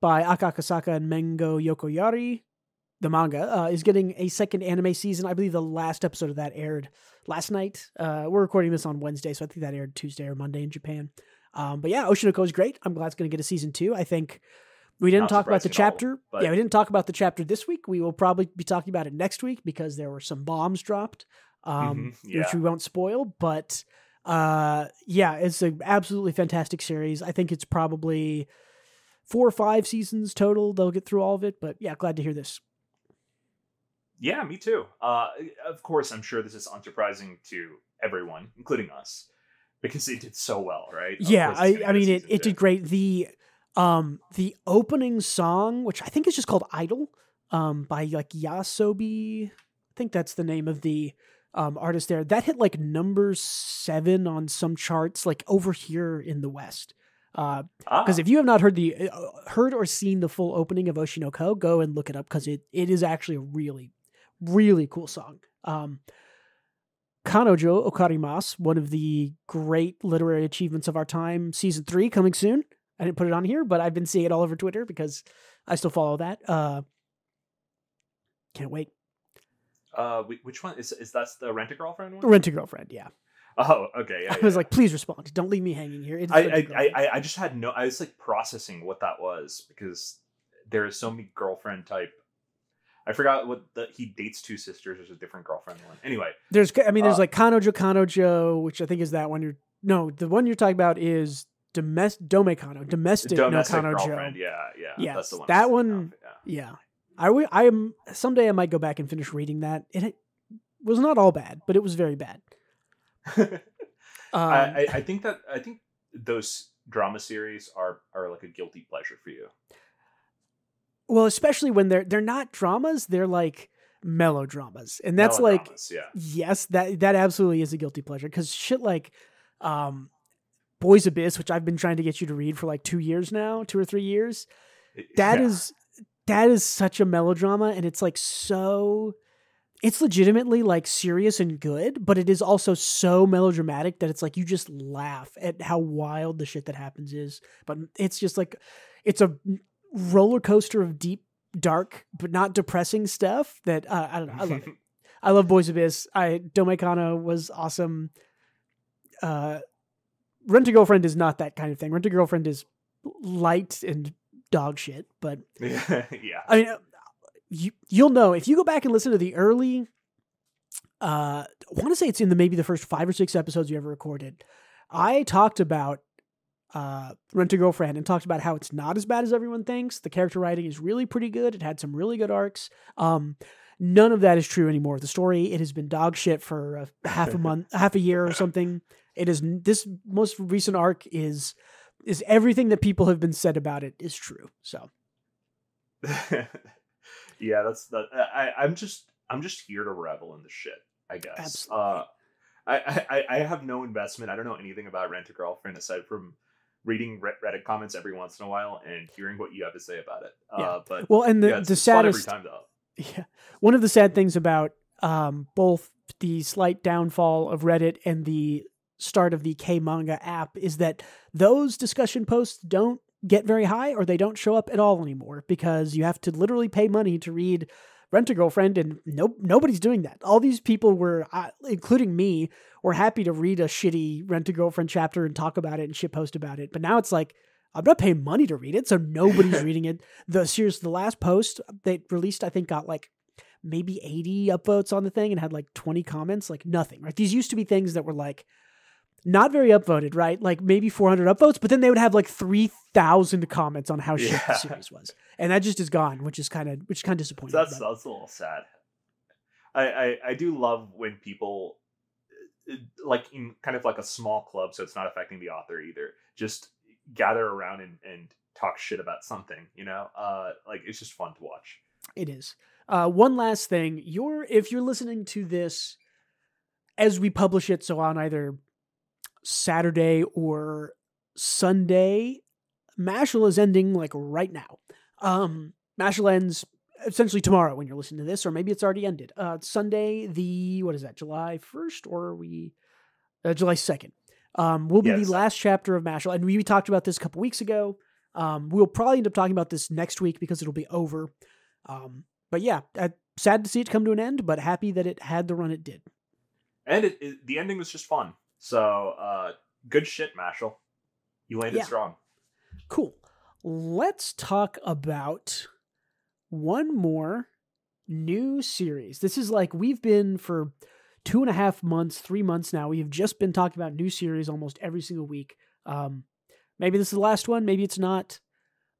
by Aka Akasaka and Mengo Yokoyari. The manga uh, is getting a second anime season. I believe the last episode of that aired last night. Uh, we're recording this on Wednesday, so I think that aired Tuesday or Monday in Japan. Um, but yeah, Oshinoko is great. I'm glad it's going to get a season two. I think we didn't Not talk about the all, chapter. but- yeah, we didn't talk about the chapter this week. We will probably be talking about it next week because there were some bombs dropped, um, Mhm, yeah. which we won't spoil. But uh, yeah, it's an absolutely fantastic series. I think it's probably four or five seasons total. They'll get through all of it. But yeah, glad to hear this. Yeah, me too. Uh, of course, I'm sure this is unsurprising to everyone, including us, because it did so well, right? Of yeah, I, I mean it, it two. did great. The um the opening song, which I think is just called Idol, um, by like YOASOBI. I think that's the name of the um artist there. That hit like number seven on some charts, like over here in the West. Uh, Ah, because if you have not heard the uh, heard or seen the full opening of Oshinoko, go and look it up because it it is actually a really really cool song. Um, Kanojo Okarimas, one of the great literary achievements of our time, season three coming soon. I didn't put it on here, but I've been seeing it all over Twitter because I still follow that. Uh, can't wait. Uh, which one is is that the rent a girlfriend one? Rent a girlfriend, yeah. Oh, okay. Yeah, (laughs) I was yeah. like, please respond. Don't leave me hanging here. I, I. I, I just had no. I was like processing what that was because there is so many girlfriend type. I forgot what the he dates two sisters. There's a different girlfriend one. Anyway, There's, I mean, there's Uh, like Kanojo Kanojo, which I think is that one. You're no, the one you're talking about is domestic Domekano, domestic, domestic no Kanojo. Yeah, yeah. That's the one. that was one- of, Yeah. Yeah, I I am someday I might go back and finish reading that. It was not all bad, but it was very bad. (laughs) Um, I, I, think that I think those drama series are are like a guilty pleasure for you. well, especially when they're they're not dramas, they're like melodramas, and that's like yeah. yes, that that absolutely is a guilty pleasure because shit like um, Boys Abyss, which I've been trying to get you to read for like two years now, two or three years. That Yeah. is that is such a melodrama and it's like so it's legitimately like serious and good but it is also so melodramatic that it's like you just laugh at how wild the shit that happens is. But it's just like it's a roller coaster of deep dark but not depressing stuff that uh, i don't know i love it. (laughs) I love boys abyss. I domekano was awesome. Uh rent a girlfriend is not that kind of thing. Rent a girlfriend is light and dog shit but (laughs) yeah. I mean, uh, you you'll know if you go back and listen to the early. Uh, I want to say it's in the maybe the first five or six episodes you ever recorded. I talked about uh, Rent a Girlfriend and talked about how it's not as bad as everyone thinks. The character writing is really pretty good. It had some really good arcs. Um, none of that is true anymore. The story it has been dog shit for a half a month, (laughs) half a year or something. It is this most recent arc is is everything that people have been said about it is true. So (laughs) yeah, that's that. I, I'm just I'm just here to revel in the shit. I guess. Absolutely. Uh, I, I I have no investment. I don't know anything about Rent a Girlfriend aside from reading Reddit comments every once in a while and hearing what you have to say about it. Yeah. Uh, but well, and the yeah, it's, the saddest time though. (laughs) Yeah. One of the sad things about um, both the slight downfall of Reddit and the start of the K manga app is that those discussion posts don't get very high or they don't show up at all anymore because you have to literally pay money to read Rent a Girlfriend and no, nobody's doing that. All these people were, uh, including me, were happy to read a shitty Rent a Girlfriend chapter and talk about it and shit post about it. But now it's like, I'm not paying money to read it, so nobody's (laughs) reading it. The series, the last post they released, I think, got like maybe 80 upvotes on the thing and had like 20 comments, like nothing, right? These used to be things that were like not very upvoted, right? Like maybe 400 upvotes, but then they would have like 3,000 comments on how shit the series was. And that just is gone, which is kind of which is kind of disappointing. That's but- that's a little sad. I, I I do love when people uh, like in kind of like a small club, so it's not affecting the author either. Just gather around and, and talk shit about something, you know. Uh, like it's just fun to watch. It is. Uh, one last thing, you're if you're listening to this as we publish it, so on either Saturday or Sunday, Mashle is ending like right now. Um, Mashle ends essentially tomorrow when you're listening to this, or maybe it's already ended. Uh, Sunday, the what is that? July first, or are we uh, July second? Um, will be Yes. the last chapter of Mashle, and we talked about this a couple weeks ago. Um, we'll probably end up talking about this next week because it'll be over. Um, but yeah, uh, sad to see it come to an end, but happy that it had the run it did. And it, it the ending was just fun. So uh, good shit, Mashle. You landed Yeah. strong. Cool. Let's talk about one more new series. This is like we've been for two and a half months, three months now. We have just been talking about new series almost every single week. Um, maybe this is the last one, maybe it's not.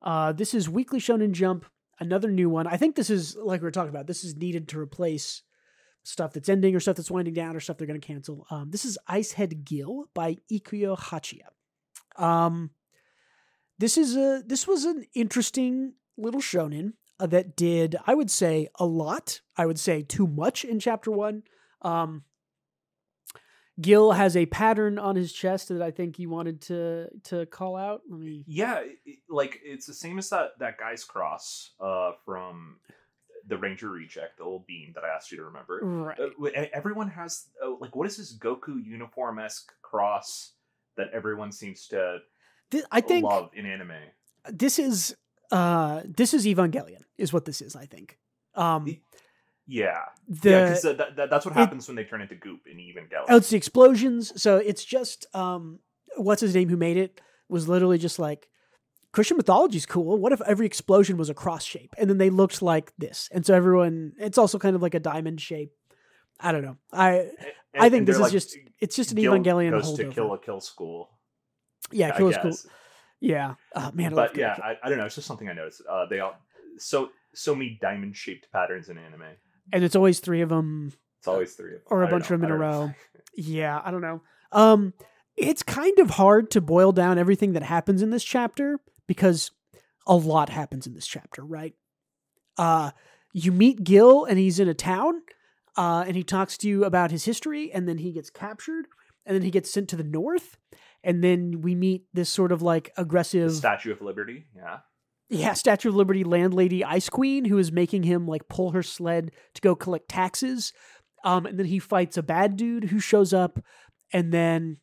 Uh, this is Weekly Shonen Jump another new one. I think this is like we are talking about. This is needed to replace stuff that's ending or stuff that's winding down or stuff they're going to cancel. Um, this is Icehead Gil by Ikuyo Hachiya. Um, this is a this was an interesting little shonen uh, that did I would say a lot. I would say too much in chapter one. Um, Gil has a pattern on his chest that I think he wanted to to call out. Let me. Yeah, like it's the same as that that guy's cross uh, from the Ranger Reject, the old beam that I asked you to remember. Right. Uh, everyone has uh, like what is this Goku uniform esque cross that everyone seems to Th- I think love in anime. this is uh this is Evangelion is what this is. I think. Um, Yeah, the yeah, because that, that, that's what happens when they turn into goop in Evangelion. Oh, it's the explosions. So it's just um, what's his name who made it was literally just like Christian mythology is cool. What if every explosion was a cross shape and then they looked like this? And so everyone, it's also kind of like a diamond shape. I don't know. I And- I think this is like, just it's just an Gil Evangelion goes to Kill la Kill school. yeah, kill is cool. Yeah. Oh man, I but yeah, I, I don't know. It's just something I noticed. Uh, they all so so many diamond shaped patterns in anime. and it's always three of them It's always three of them. or a bunch know. of them in a row. Yeah, I don't know. Um, it's kind of hard to boil down everything that happens in this chapter because a lot happens in this chapter, right? Uh, you meet Gil and he's in a town, uh, and he talks to you about his history, and then he gets captured, and then he gets sent to the north, and then we meet this sort of like The aggressive, Statue of Liberty. Yeah. yeah, Statue of Liberty landlady Ice Queen who is making him like pull her sled to go collect taxes. Um, and then he fights a bad dude who shows up, and then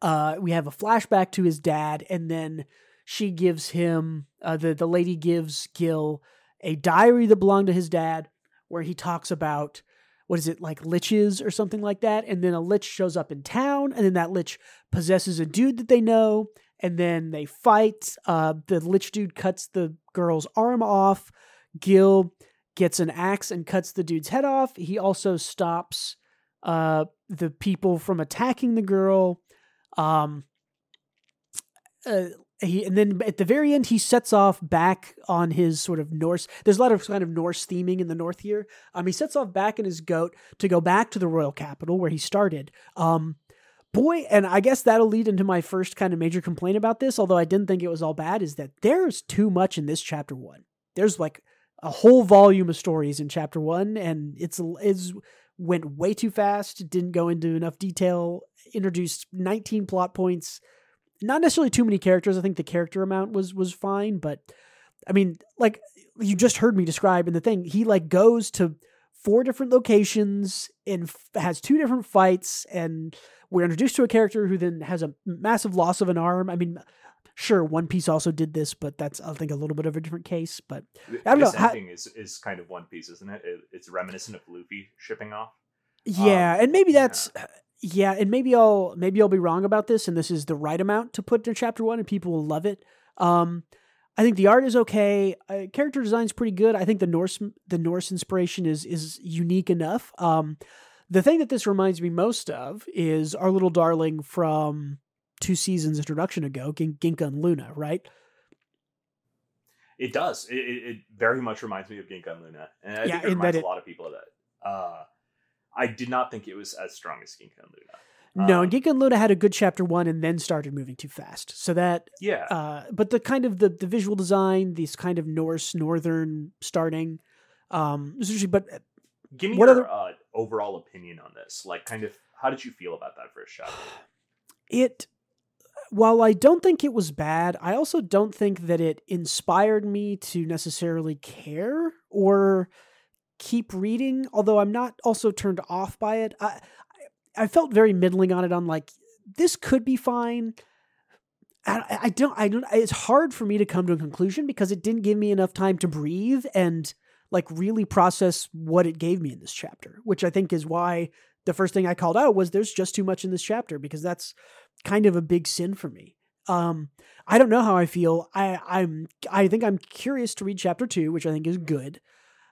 uh, we have a flashback to his dad, and then she gives him uh, the the lady gives Gil a diary that belonged to his dad, where he talks about what is it like liches or something like that, and then a lich shows up in town, and then that lich possesses a dude that they know, and then they fight. Uh, the lich dude cuts the girl's arm off. Gil gets an axe and cuts the dude's head off. He also stops uh, the people from attacking the girl. Um, uh, he and then at the very end he sets off back on his sort of Norse. There's a lot of kind of Norse theming in the north here. Um, he sets off back in his goat to go back to the royal capital where he started. Um, boy, and I guess that'll lead into my first kind of major complaint about this. Although I didn't think it was all bad, is that there's too much in this chapter one. There's like a whole volume of stories in chapter one, and it's it's went way too fast. Didn't go into enough detail. Introduced 19 plot points. Not necessarily too many characters. I think the character amount was was fine, but I mean, like you just heard me describe in the thing, he like goes to four different locations and f- has two different fights, and we're introduced to a character who then has a massive loss of an arm. I mean, sure, One Piece also did this, but that's I think a little bit of a different case. But I don't this know, how- ending is is kind of One Piece, isn't it? it it's reminiscent of Luffy shipping off. Yeah, Um, and maybe that's yeah, and maybe I'll maybe I'll be wrong about this, and this is the right amount to put in chapter one, and people will love it. Um, I think the art is okay. Uh, character design's pretty good. I think the Norse the Norse inspiration is is unique enough. Um, the thing that this reminds me most of is our little darling from two seasons introduction ago, Gin- Ginka and Luna, right? It does. It, it, it very much reminds me of Ginka and Luna, and I Yeah, think it reminds it- a lot of people of that. Uh, I did not think it was as strong as Ginka and Luna. no, Um, and Ginka Luna had a good chapter one, and then started moving too fast. So that Yeah, uh, but the kind of the, the visual design, these kind of Norse northern starting, um, usually, but give me what your other- uh, overall opinion on this. Like, kind of, how did you feel about that first chapter? (sighs) it, while I don't think it was bad, I also don't think that it inspired me to necessarily care or keep reading. Although I'm not also turned off by it. I, I felt very middling on it. On like this could be fine. I, I don't. I don't. It's hard for me to come to a conclusion because it didn't give me enough time to breathe and like really process what it gave me in this chapter. Which I think is why the first thing I called out was there's just too much in this chapter because that's kind of a big sin for me. Um, I don't know how I feel. I I'm I think I'm curious to read chapter two, which I think is good.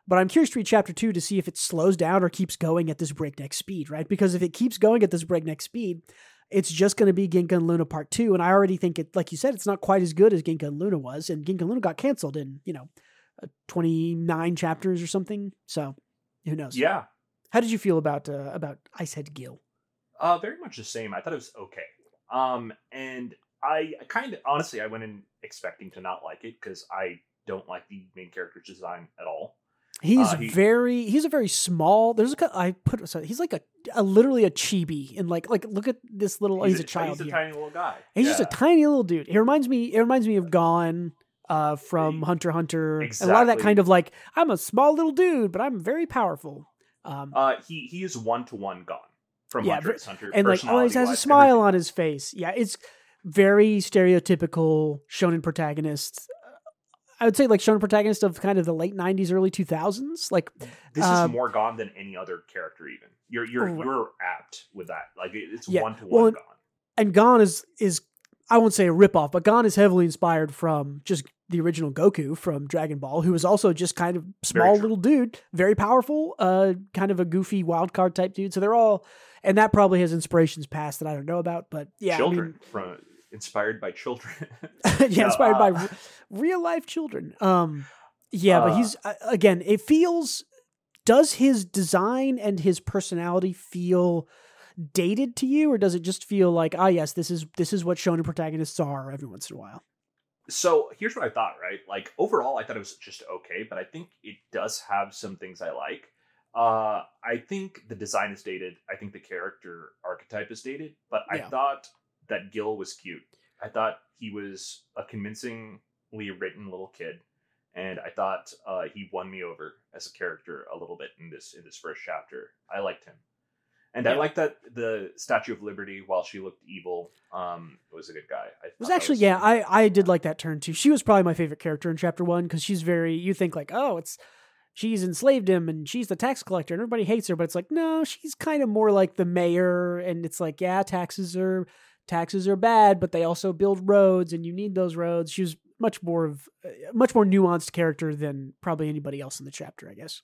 But I'm curious to read chapter two to see if it slows down or keeps going at this breakneck speed, right? Because if it keeps going at this breakneck speed, it's just going to be Ginka and Luna part two. And I already think it, like you said, it's not quite as good as Ginka and Luna was. And Ginka and Luna got canceled in, you know, uh, 29 chapters or something. So who knows? Yeah. How did you feel about uh, about Icehead Gil? Uh, very much the same. I thought it was okay. Um, and I kind of honestly I went in expecting to not like it because I don't like the main character's design at all. He's Uh, he- very he's a very small. There's a I put so he's like a, a literally a chibi and like like look at this little oh, he's, a, child He's a here. tiny little guy. He's just a tiny little dude. He reminds me. It reminds me of Gon uh, from E- Hunter Hunter. And a lot of that kind of like I'm a small little dude, but I'm very powerful. Um, Uh, he he is one to one Gon from Yeah, Hunter Hunter. and like always has a smile everything. on his face. Yeah, it's very stereotypical shonen protagonist. I would say like shonen protagonist of kind of the late '90s, early 2000s. Like This um, is more Gon than any other character. Even you're you're Right. you're apt with that. Like it's Yeah, one to well, one and- Gon. and Gon is is I won't say a ripoff, but Gon is heavily inspired from just the original Goku from Dragon Ball, who was also just kind of small little dude, very powerful, uh, kind of a goofy wild card type dude. So they're all, and that probably has inspirations past that I don't know about, but yeah, children from inspired by children. (laughs) Yeah, inspired by (laughs) uh, re- real life children. Um, yeah, but Uh, he's uh, again, it feels. Does his design and his personality feel dated to you, or does it just feel like, ah, yes, this is this is what shonen protagonists are every once in a while? so here's what I thought. Right, like overall, I thought it was just okay, but I think it does have some things I like. Uh, I think the design is dated. I think the character archetype is dated, but I thought that Gil was cute. I thought he was a convincingly written little kid, and I thought uh, he won me over as a character a little bit in this in this first chapter. I liked him, and I Yeah. liked that the Statue of Liberty, while she looked evil, um, was a good guy. I It was actually, yeah, I I did like that turn too. She was probably my favorite character in chapter one because she's very. You think like, oh, it's she's enslaved him and she's the tax collector and everybody hates her, but it's like no, she's kind of more like the mayor, and it's like yeah, taxes are taxes are bad, but they also build roads and you need those roads. She was much more of a much more nuanced character than probably anybody else in the chapter, I guess.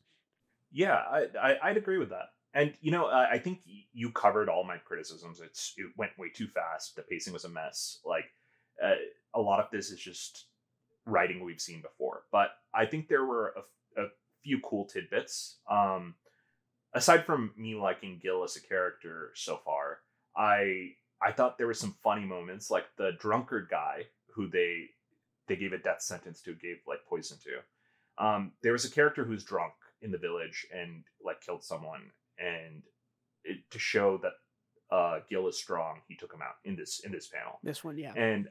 Yeah, I, I I'd agree with that. And you know, uh, I think you covered all my criticisms. It's it went way too fast. The pacing was a mess. Like uh, a lot of this is just writing we've seen before. But I think there were a, a few cool tidbits. Um, aside from me liking Gil as a character so far, I I thought there were some funny moments, like the drunkard guy who they they gave a death sentence to, gave like poison to. Um, there was a character who's drunk in the village and like killed someone, and it, to show that uh, Gil is strong, he took him out in this in this panel. This one, yeah. And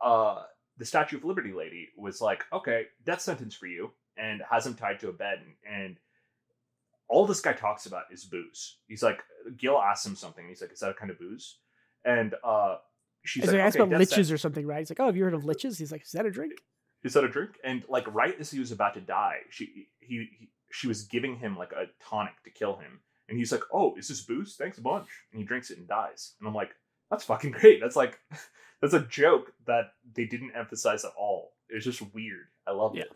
uh, the Statue of Liberty lady was like, "Okay, death sentence for you," and has him tied to a bed. And, and all this guy talks about is booze. He's like, Gil asks him something. He's like, "Is that a kind of booze?" And uh, she's like, like, "Okay, about liches or something, right? He's like, oh, have you heard of liches? He's like, is that a drink? is that a drink? And like right as he was about to die, she he, he she was giving him like a tonic to kill him, and he's like, "Oh, is this booze? Thanks a bunch." And he drinks it and dies. And I'm like, "That's fucking great. That's like (laughs) that's a joke that they didn't emphasize at all. It's just weird. I love Yeah. it."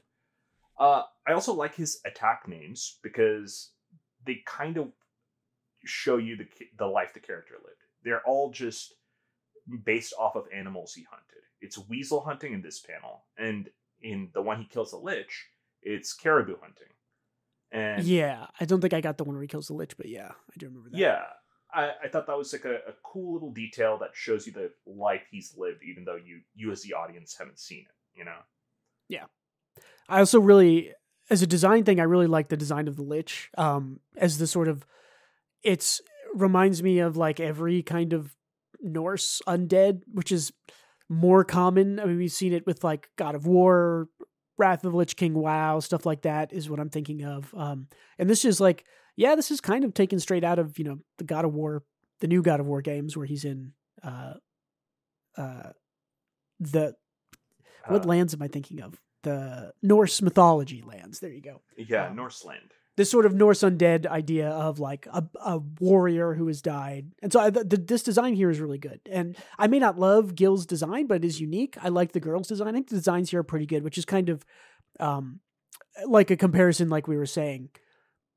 Uh, I also like his attack names because they kind of show you the the life the character lived. They're all just based off of animals he hunted. It's weasel hunting in this panel, and in the one he kills a lich, it's caribou hunting. And yeah, I don't think I got the one where he kills the lich, but yeah, I do remember that. yeah, I, I thought that was like a, a cool little detail that shows you the life he's lived, even though you you as the audience haven't seen it. You know. Yeah, I also really, as a design thing, I really like the design of the lich. Um, as the sort of, it's reminds me of like every kind of Norse undead, which is more common. I mean, we've seen it with like God of War, Wrath of the Lich King, WoW, stuff like that is what I'm thinking of. Um, and this is like, yeah, this is kind of taken straight out of you know the God of War, the new God of War games where he's in, uh, uh, the what Uh, lands am I thinking of? The Norse mythology lands. There you go. Yeah, um, Norseland. This sort of Norse undead idea of like a, a warrior who has died. And so I, the, this design here is really good. And I may not love Gil's design, but it is unique. I like the girl's design. I think the designs here are pretty good, which is kind of um, like a comparison, like we were saying,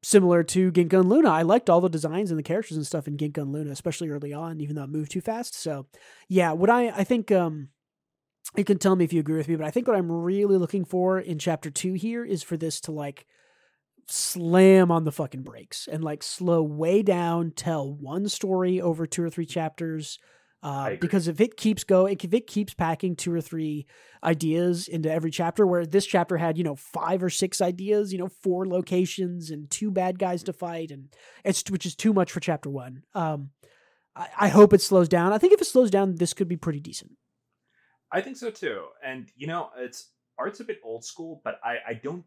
similar to Ginka and Luna. I liked all the designs and the characters and stuff in Ginka and Luna, especially early on, even though it moved too fast. So yeah, what I, I think, um, you can tell me if you agree with me, but I think what I'm really looking for in chapter two here is for this to like slam on the fucking brakes and like slow way down, tell one story over two or three chapters. Uh, because if it keeps going, if it keeps packing two or three ideas into every chapter, where this chapter had, you know, five or six ideas, you know, four locations and two bad guys to fight, and it's which is too much for chapter one. Um, I, I hope it slows down. I think if it slows down, this could be pretty decent. I think so too. And you know, it's art's a bit old school, but I, I don't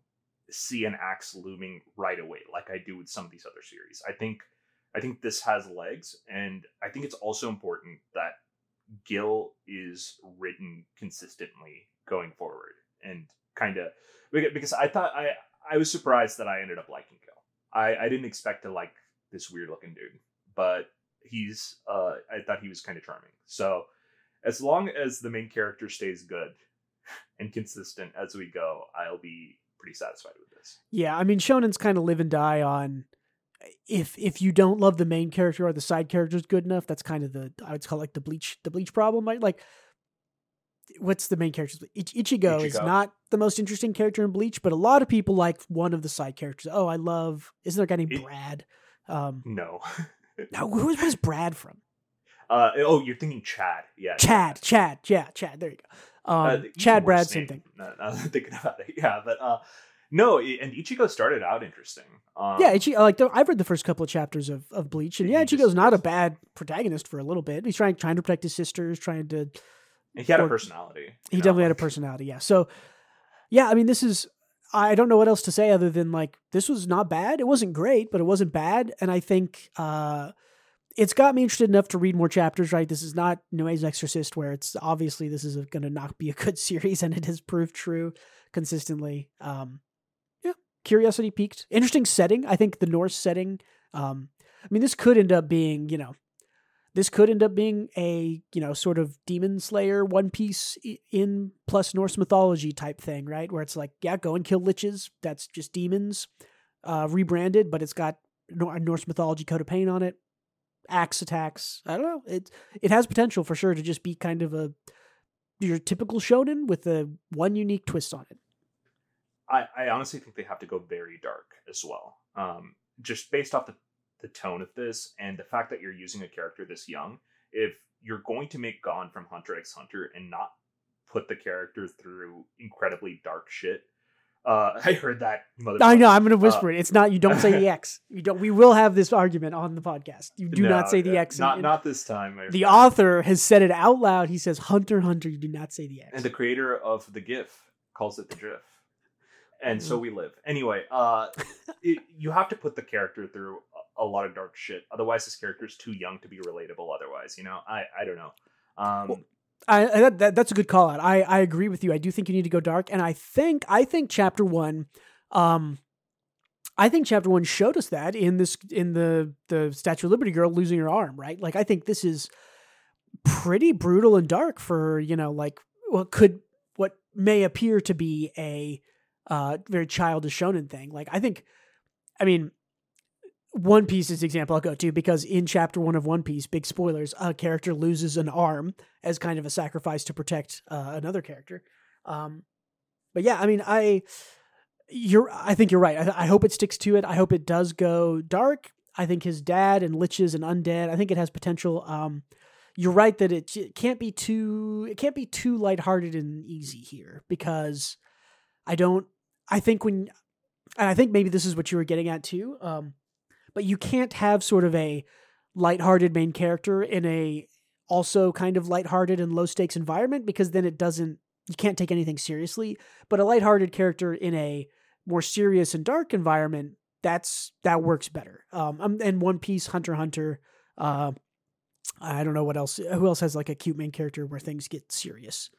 see an axe looming right away like I do with some of these other series. I think I think this has legs, and I think it's also important that Gil is written consistently going forward and kind of because I thought I I was surprised that I ended up liking Gil. I I didn't expect to like this weird looking dude, but he's uh I thought he was kind of charming. So as long as the main character stays good and consistent as we go, I'll be pretty satisfied with this. Yeah, I mean shonens kind of live and die on if if you don't love the main character or the side characters good enough, that's kind of the I would call it like the bleach the bleach problem. Right? Like what's the main character? Ich- Ichigo, Ichigo, is not the most interesting character in Bleach, but a lot of people like one of the side characters. Oh, I love. Isn't there a guy named it, Brad? Um, no. now, who is what is Brad from? Uh, oh, you're thinking Chad. Yeah. Chad, Chad, yeah, Chad. There you go. Um, uh, Chad, Brad, same thing. No, no, (laughs) thinking about it. Yeah, but uh, no, and Ichigo started out interesting. Um, yeah, Ichigo, like the, I've read the first couple of chapters of, of Bleach, and yeah, Ichigo's not a bad protagonist for a little bit. He's trying trying to protect his sisters, trying to. He had or, a personality. He know? definitely had a personality. Yeah. So, yeah, I mean, this is. I don't know what else to say other than like this was not bad. It wasn't great, but it wasn't bad, and I think uh, it's got me interested enough to read more chapters. Right, this is not Nue's Exorcist, where it's obviously this is going to not be a good (laughs) series, and it has proved true consistently. Um, yeah, curiosity peaked. Interesting setting. I think the Norse setting. Um, I mean, this could end up being, you know, this could end up being a you know sort of demon slayer one piece in plus norse mythology type thing right where it's like yeah go and kill liches that's just demons uh rebranded but it's got a norse mythology coat of paint on it axe attacks. I don't know. It it has potential for sure to just be kind of a your typical shonen with a one unique twist on it. I, I honestly think they have to go very dark as well. Um, just based off the, the tone of this and the fact that you're using a character this young, if you're going to make Gon from Hunter x Hunter and not put the character through incredibly dark shit, uh, (laughs) I heard that. I know. I'm going to whisper uh, it. It's not. You don't say the (laughs) X. You don't. We will have this argument on the podcast. You do no, not say the X. Not not this time. The author has said it out loud. He says, "Hunter, Hunter, you do not say the X." And the creator of the GIF calls it the GIF. And so we live. Anyway, uh, (laughs) it, you have to put the character through a, a lot of dark shit. Otherwise, this character is too young to be relatable. Otherwise, you know, I I don't know. Um, well, I, that, that, that's a good call out. I, I agree with you. I do think you need to go dark, and I think I think chapter one, um, I think chapter one showed us that in this in the the Statue of Liberty girl losing her arm. Right, like I think this is pretty brutal and dark for you know like what could what may appear to be a uh, very childish shonen thing. Like I think, I mean, one Piece is the example I'll go to because in chapter one of One Piece, big spoilers, a character loses an arm as kind of a sacrifice to protect uh, another character. Um, but yeah, I mean, I you're I think you're right. I, I, hope it sticks to it. I hope it does go dark. I think his dad and liches and undead. I think it has potential. Um, you're right that it, it can't be too it can't be too lighthearted and easy here because I don't. I think when and I think maybe this is what you were getting at too. Um, but you can't have sort of a lighthearted main character in a also kind of lighthearted and low stakes environment because then it doesn't you can't take anything seriously. But a lighthearted character in a more serious and dark environment that's that works better. Um, um and One Piece, Hunter Hunter, uh, I don't know what else. Who else has like a cute main character where things get serious?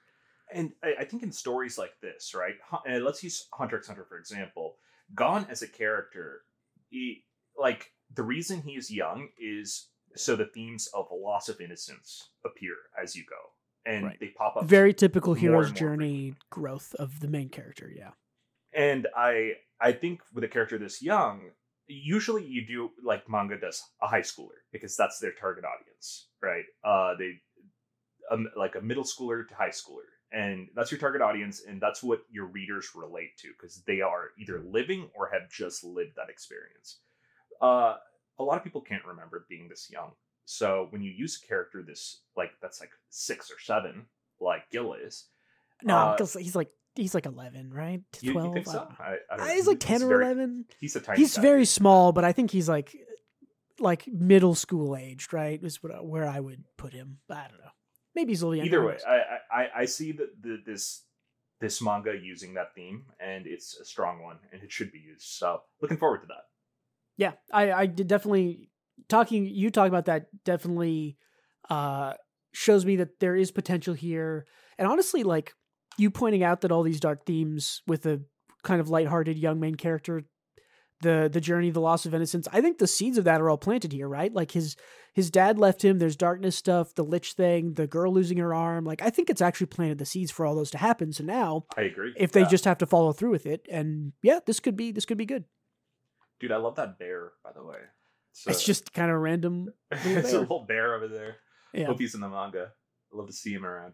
And I, think in stories like this, right? let's use Hunter x Hunter for example. Gon as a character, he, like the reason he is young is so the themes of loss of innocence appear as you go and right. they pop up very typical hero's journey growth of the main character yeah. And i i think with a character this young usually you do like manga does a high schooler because that's their target audience right? Uh they um, like a middle schooler to high schooler and that's your target audience and that's what your readers relate to because they are either living or have just lived that experience uh, a lot of people can't remember being this young so when you use a character this like that's like six or seven like gil is No, Uh, because he's like he's like eleven, right? To you, you Twelve. think I so. I, I don't Uh, he's like ten or very- eleven. he's a tiny He's guy. very small, but I think he's like like middle school aged, right? Is what where I would put him. I don't know. Maybe he's a little younger. either way? I, I i see that the, this this manga using that theme and it's a strong one and it should be used so looking forward to that Yeah, I I did definitely talking. You talk about that definitely uh shows me that there is potential here, and honestly, like you pointing out that all these dark themes with a kind of lighthearted young main character. The, the journey, the loss of innocence. I think the seeds of that are all planted here, right? Like his his dad left him. There's darkness stuff, the lich thing, the girl losing her arm. Like I think it's actually planted the seeds for all those to happen. So now, i agree if they Yeah. just have to follow through with it, and yeah, this could be this could be good. Dude i love that bear by the way it's, It's uh, just kind of random. (laughs) it's a bear. little bear over there Yeah. hope he's in the manga i love to see him around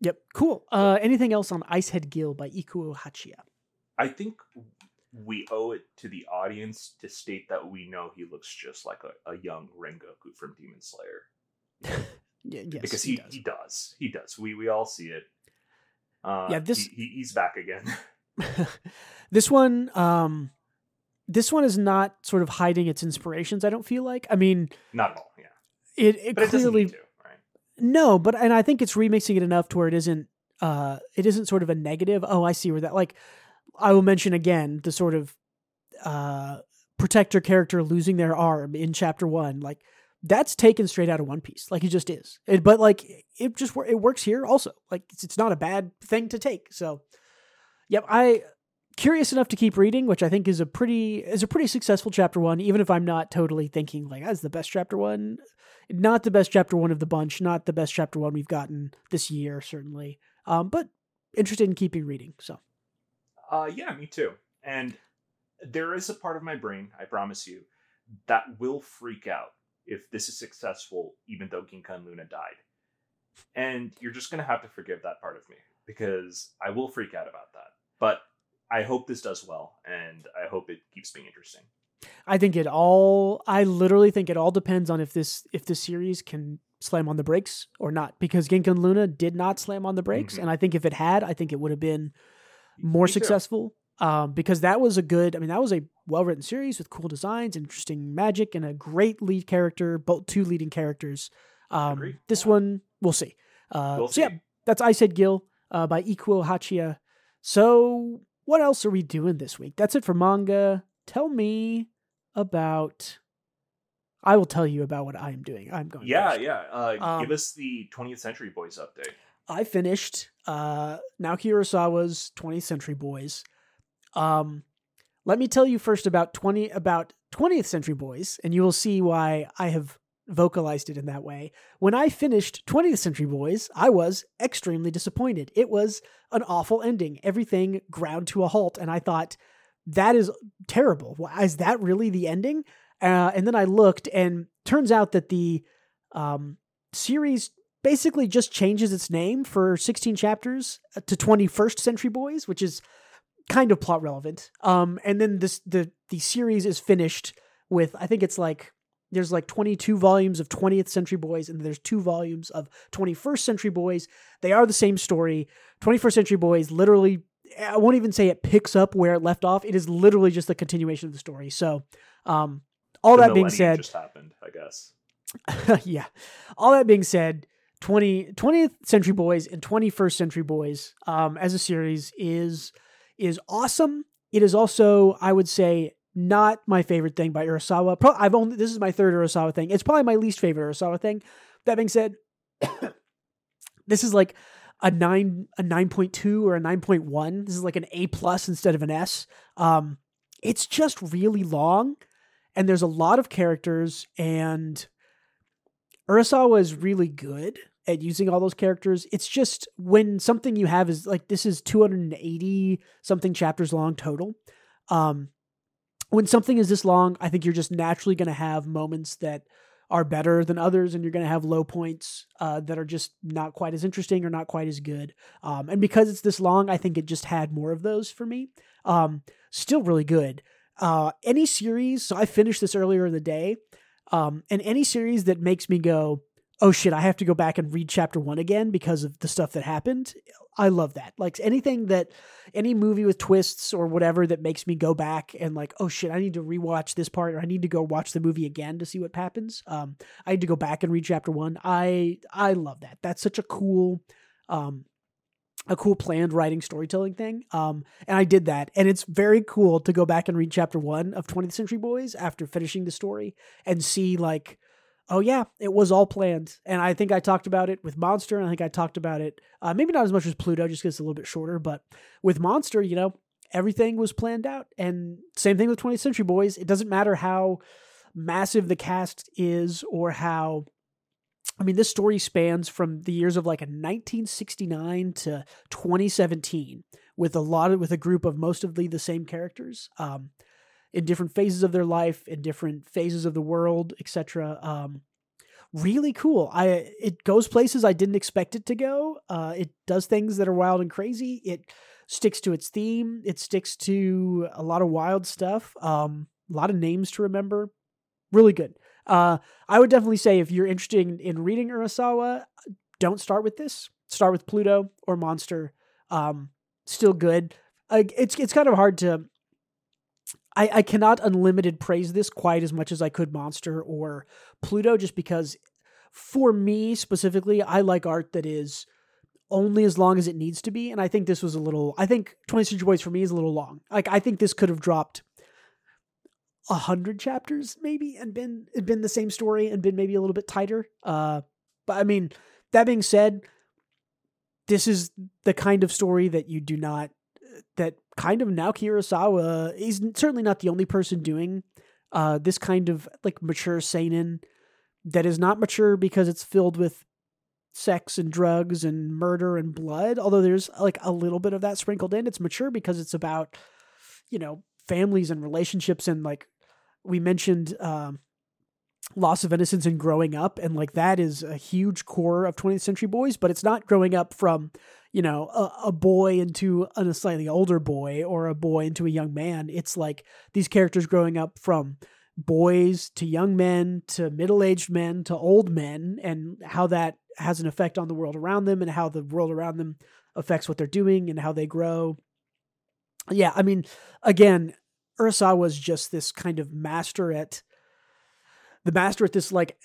Yep. Cool. Uh, anything else on Icehead Gil by Ikuo Hachiya? i think we owe it to the audience to state that we know he looks just like a, a young rengoku from demon slayer (laughs) Y- yes, because he, he, does. he does he does we we all see it uh Yeah, this- he, he- he's back again (laughs) this one, um, this one is not sort of hiding its inspirations. I don't feel like. I mean, not at all yeah it it but clearly to right no, but and I think it's remixing it enough to where it isn't. Uh, it isn't sort of a negative. Oh, I see where that like. I will mention again the sort of uh protector character losing their arm in chapter one. Like that's taken straight out of One Piece. Like it just is. It, but like it just it works here also. Like it's, it's not a bad thing to take. So, yep. I curious enough to keep reading, which I think is a pretty is a pretty successful chapter one. Even if I'm not totally thinking like that's the best chapter one. Not the best chapter one of the bunch. Not the best chapter one we've gotten this year, certainly. Um, but interested in keeping reading. So Uh, yeah, me too. And there is a part of my brain, I promise you, that will freak out if this is successful, even though Ginka and Luna died. And you're just gonna have to forgive that part of me because I will freak out about that. But I hope this does well, and I hope it keeps being interesting. I think it all. I literally think it all depends on if this if this series can slam on the brakes or not. Because Ginka and Luna did not slam on the brakes, Mhm. and I think if it had, I think it would have been more Me too. successful. Um, because that was a good. I mean, that was a well written series with cool designs, interesting magic, and a great lead character. Both two leading characters. Um, this Yeah. one we'll see. Uh, We'll so yeah, that's Icehead Gil uh, by Ikuo Hachiya. So what else are we doing this week? That's it for manga. Tell me about. I will tell you about what I am doing. I'm going. Yeah, first. yeah. Uh, Um, give us the 20th Century Boys update. I finished uh, Naoki Urasawa's 20th Century Boys. Um, let me tell you first about 20 about 20th Century Boys, and you will see why I have vocalized it in that way. When I finished 20th Century Boys, I was extremely disappointed. It was an awful ending. Everything ground to a halt, and I thought that is terrible. Is that really the ending? Uh, and then I looked, and turns out that the um, series basically just changes its name for 16 chapters uh, to 21st Century Boys, which is kind of plot relevant. Um, and then this the the series is finished with I think it's like there's like 22 volumes of 20th Century Boys and there's two volumes of 21st Century Boys. They are the same story. 21st Century Boys literally I won't even say it picks up where it left off. It is literally just a continuation of the story. So, um, all The that being said, just happened, I guess. (laughs) yeah. All that being said, 20, 20th Century Boys and 21st Century Boys um, as a series is is awesome. It is also, I would say, not my favorite thing by Urasawa. Pro- I've only this is my third Urasawa thing. It's probably my least favorite Urasawa thing. That being said, (coughs) this is like a nine a nine point two or a nine point one. This is like an A plus instead of an S. Um, it's just really long, and there's a lot of characters, and Urasawa is really good at using all those characters. It's just when something you have is like this is 280 something chapters long total. Um, when something is this long, I think you're just naturally going to have moments that are better than others, and you're going to have low points uh, that are just not quite as interesting or not quite as good. Um, and because it's this long, I think it just had more of those for me. Um, still really good. Uh, any series, so I finished this earlier in the day, um, and any series that makes me go, oh shit, I have to go back and read chapter one again because of the stuff that happened. I love that. Like anything that, any movie with twists or whatever that makes me go back and like, oh shit, I need to rewatch this part or I need to go watch the movie again to see what happens. Um, I had to go back and read chapter one. I I love that. That's such a cool, um, a cool planned writing storytelling thing. Um, and I did that, and it's very cool to go back and read chapter one of 20th Century Boys after finishing the story and see like oh yeah, it was all planned. And I think I talked about it with Monster, and I think I talked about it uh, maybe not as much as Pluto, just because it's a little bit shorter. But with Monster, you know, everything was planned out. And same thing with 20th Century Boys. It doesn't matter how massive the cast is or how. I mean, this story spans from the years of like a 1969 to 2017, with a lot of with a group of mostly the same characters. Um, in different phases of their life, in different phases of the world, etc. Um, really cool. I it goes places I didn't expect it to go. Uh, it does things that are wild and crazy. It sticks to its theme. It sticks to a lot of wild stuff. Um, a lot of names to remember. Really good. Uh, I would definitely say if you're interested in, in reading Urasawa, don't start with this. Start with Pluto or Monster. Um, still good. Uh, it's it's kind of hard to I, I cannot unlimited praise this quite as much as I could Monster or Pluto, just because for me specifically, I like art that is only as long as it needs to be. And I think this was a little, I think 20 Century Boys for me is a little long. Like, I think this could have dropped a hundred chapters maybe and been, been the same story and been maybe a little bit tighter. Uh, but I mean, that being said, this is the kind of story that you do not that kind of Naoki Urasawa is certainly not the only person doing uh, this kind of like mature seinen that is not mature because it's filled with sex and drugs and murder and blood. Although there's like a little bit of that sprinkled in, it's mature because it's about you know families and relationships and like we mentioned um, loss of innocence and growing up and like that is a huge core of 20th century boys but it's not growing up from you know a, a boy into a slightly older boy or a boy into a young man it's like these characters growing up from boys to young men to middle-aged men to old men and how that has an effect on the world around them and how the world around them affects what they're doing and how they grow. Yeah i mean again Urasawa was just this kind of master at the master at this like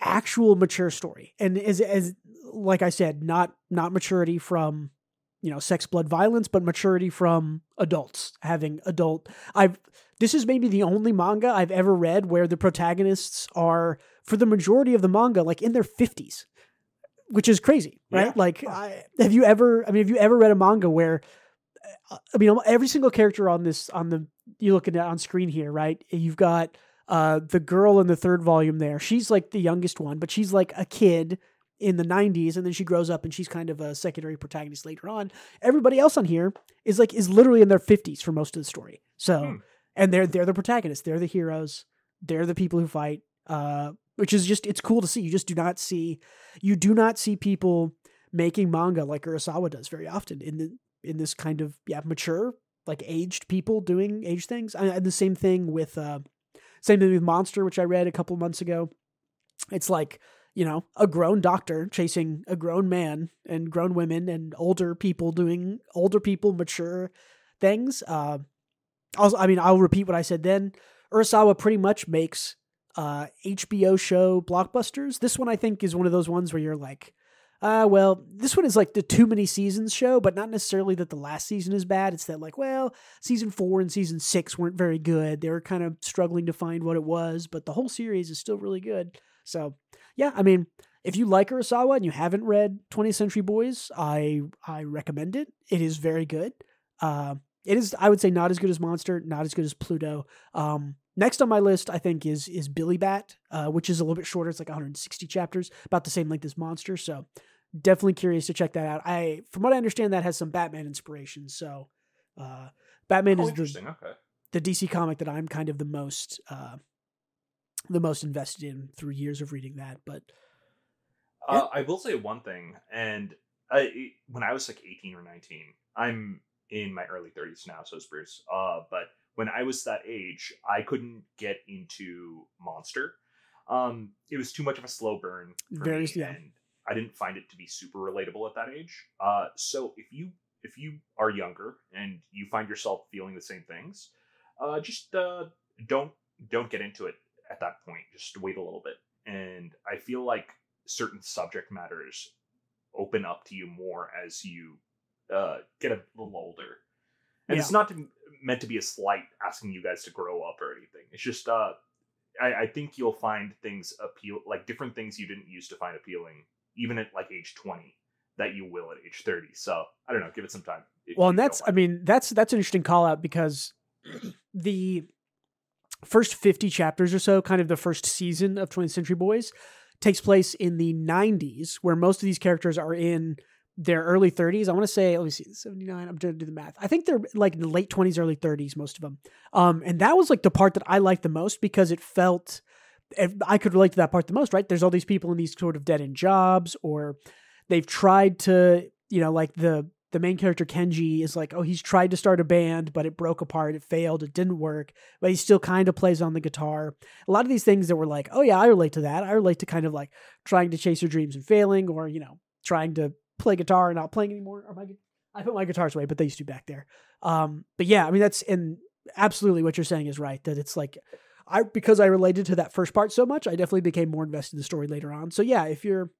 actual mature story. And as as like I said, not not maturity from you know sex, blood, violence, but maturity from adults having adult. I've this is maybe the only manga I've ever read where the protagonists are for the majority of the manga like in their fifties, which is crazy, right? Yeah. Like, I, have you ever? I mean, have you ever read a manga where? I mean, every single character on this on the you looking at on screen here, right? You've got uh, the girl in the third volume there. She's like the youngest one, but she's like a kid in the 90s and then she grows up and she's kind of a secondary protagonist later on. Everybody else on here is like is literally in their 50s for most of the story. So hmm. and they're they're the protagonists. They're the heroes. They're the people who fight uh which is just it's cool to see. You just do not see you do not see people making manga like Urasawa does very often in the in this kind of yeah mature like aged people doing age things. And the same thing with uh same thing with monster which i read a couple months ago. It's like you know, a grown doctor chasing a grown man and grown women and older people doing older people mature things. Uh, also, I mean, I'll repeat what I said then. Urasawa pretty much makes uh, HBO show blockbusters. This one I think is one of those ones where you're like, uh, well, this one is like the too many seasons show, but not necessarily that the last season is bad. It's that like, well, season four and season six weren't very good. They were kind of struggling to find what it was, but the whole series is still really good. So yeah, I mean, if you like Urasawa and you haven't read 20th Century Boys, I I recommend it. It is very good. Uh, it is, I would say, not as good as Monster, not as good as Pluto. Um, next on my list, I think, is is Billy Bat, uh, which is a little bit shorter. It's like 160 chapters, about the same length as Monster. So definitely curious to check that out. I, from what I understand, that has some Batman inspiration. So uh, Batman oh, is the okay. the DC comic that I'm kind of the most uh, the most invested in through years of reading that. But uh, I will say one thing, and I, when I was like 18 or 19, I'm in my early 30s now, so is Bruce. Uh, but when I was that age, I couldn't get into Monster. Um, it was too much of a slow burn for Very- me, yeah. and I didn't find it to be super relatable at that age. Uh, so if you if you are younger and you find yourself feeling the same things, uh, just uh, don't don't get into it at that point. Just wait a little bit, and I feel like certain subject matters open up to you more as you uh, get a little older. And it's not to, meant to be a slight asking you guys to grow up or anything. It's just uh, I, I think you'll find things appeal like different things you didn't used to find appealing even at like age twenty that you will at age thirty. So I don't know, give it some time. well, and that's I mean that's that's an interesting call out because (clears throat) the first 50 chapters or so, kind of the first season of 20th Century Boys, takes place in the 90s, where most of these characters are in their early 30s. I want to say, let me see, 79. I'm trying to do the math. I think they're like in the late 20s, early 30s, most of them. Um, and that was like the part that I liked the most because it felt I could relate to that part the most, right? There's all these people in these sort of dead end jobs, or they've tried to, you know, like the the main character Kenji is like, oh, he's tried to start a band, but it broke apart, it failed, it didn't work, but he still kind of plays on the guitar. A lot of these things that were like, oh yeah, I relate to that. I relate to kind of like trying to chase your dreams and failing, or you know, trying to play guitar and not playing anymore. Or my, I put my guitars away, but they used to be back there. Um, but yeah, I mean that's and absolutely what you're saying is right. That it's like I because I related to that first part so much, I definitely became more invested in the story later on. So yeah, if you're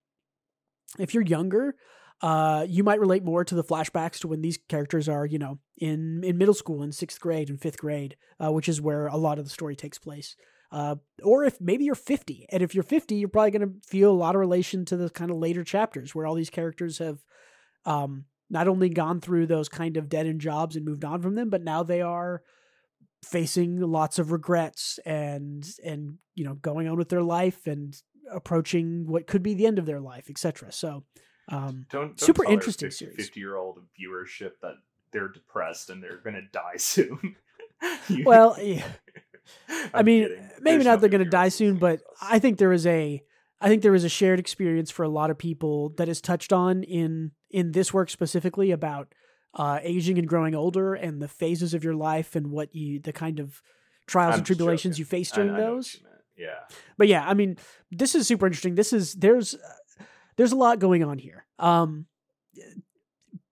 if you're younger, uh, you might relate more to the flashbacks to when these characters are, you know, in in middle school, in sixth grade and fifth grade, uh, which is where a lot of the story takes place. Uh, or if maybe you're 50, and if you're 50, you're probably going to feel a lot of relation to the kind of later chapters where all these characters have um, not only gone through those kind of dead end jobs and moved on from them, but now they are facing lots of regrets and and you know going on with their life and approaching what could be the end of their life, etc. So um, don't, don't super interesting 50, series. 50 year old viewership that they're depressed and they're gonna (laughs) die soon. Well, (laughs) yeah, I mean, kidding. maybe There's not they're going to die soon, but I think there is a I think there is a shared experience for a lot of people that is touched on in in this work specifically about uh, aging and growing older and the phases of your life and what you the kind of trials I'm and tribulations joking. you face I- during I what those. you. Yeah. But yeah, I mean, this is super interesting. This is there's there's a lot going on here. Um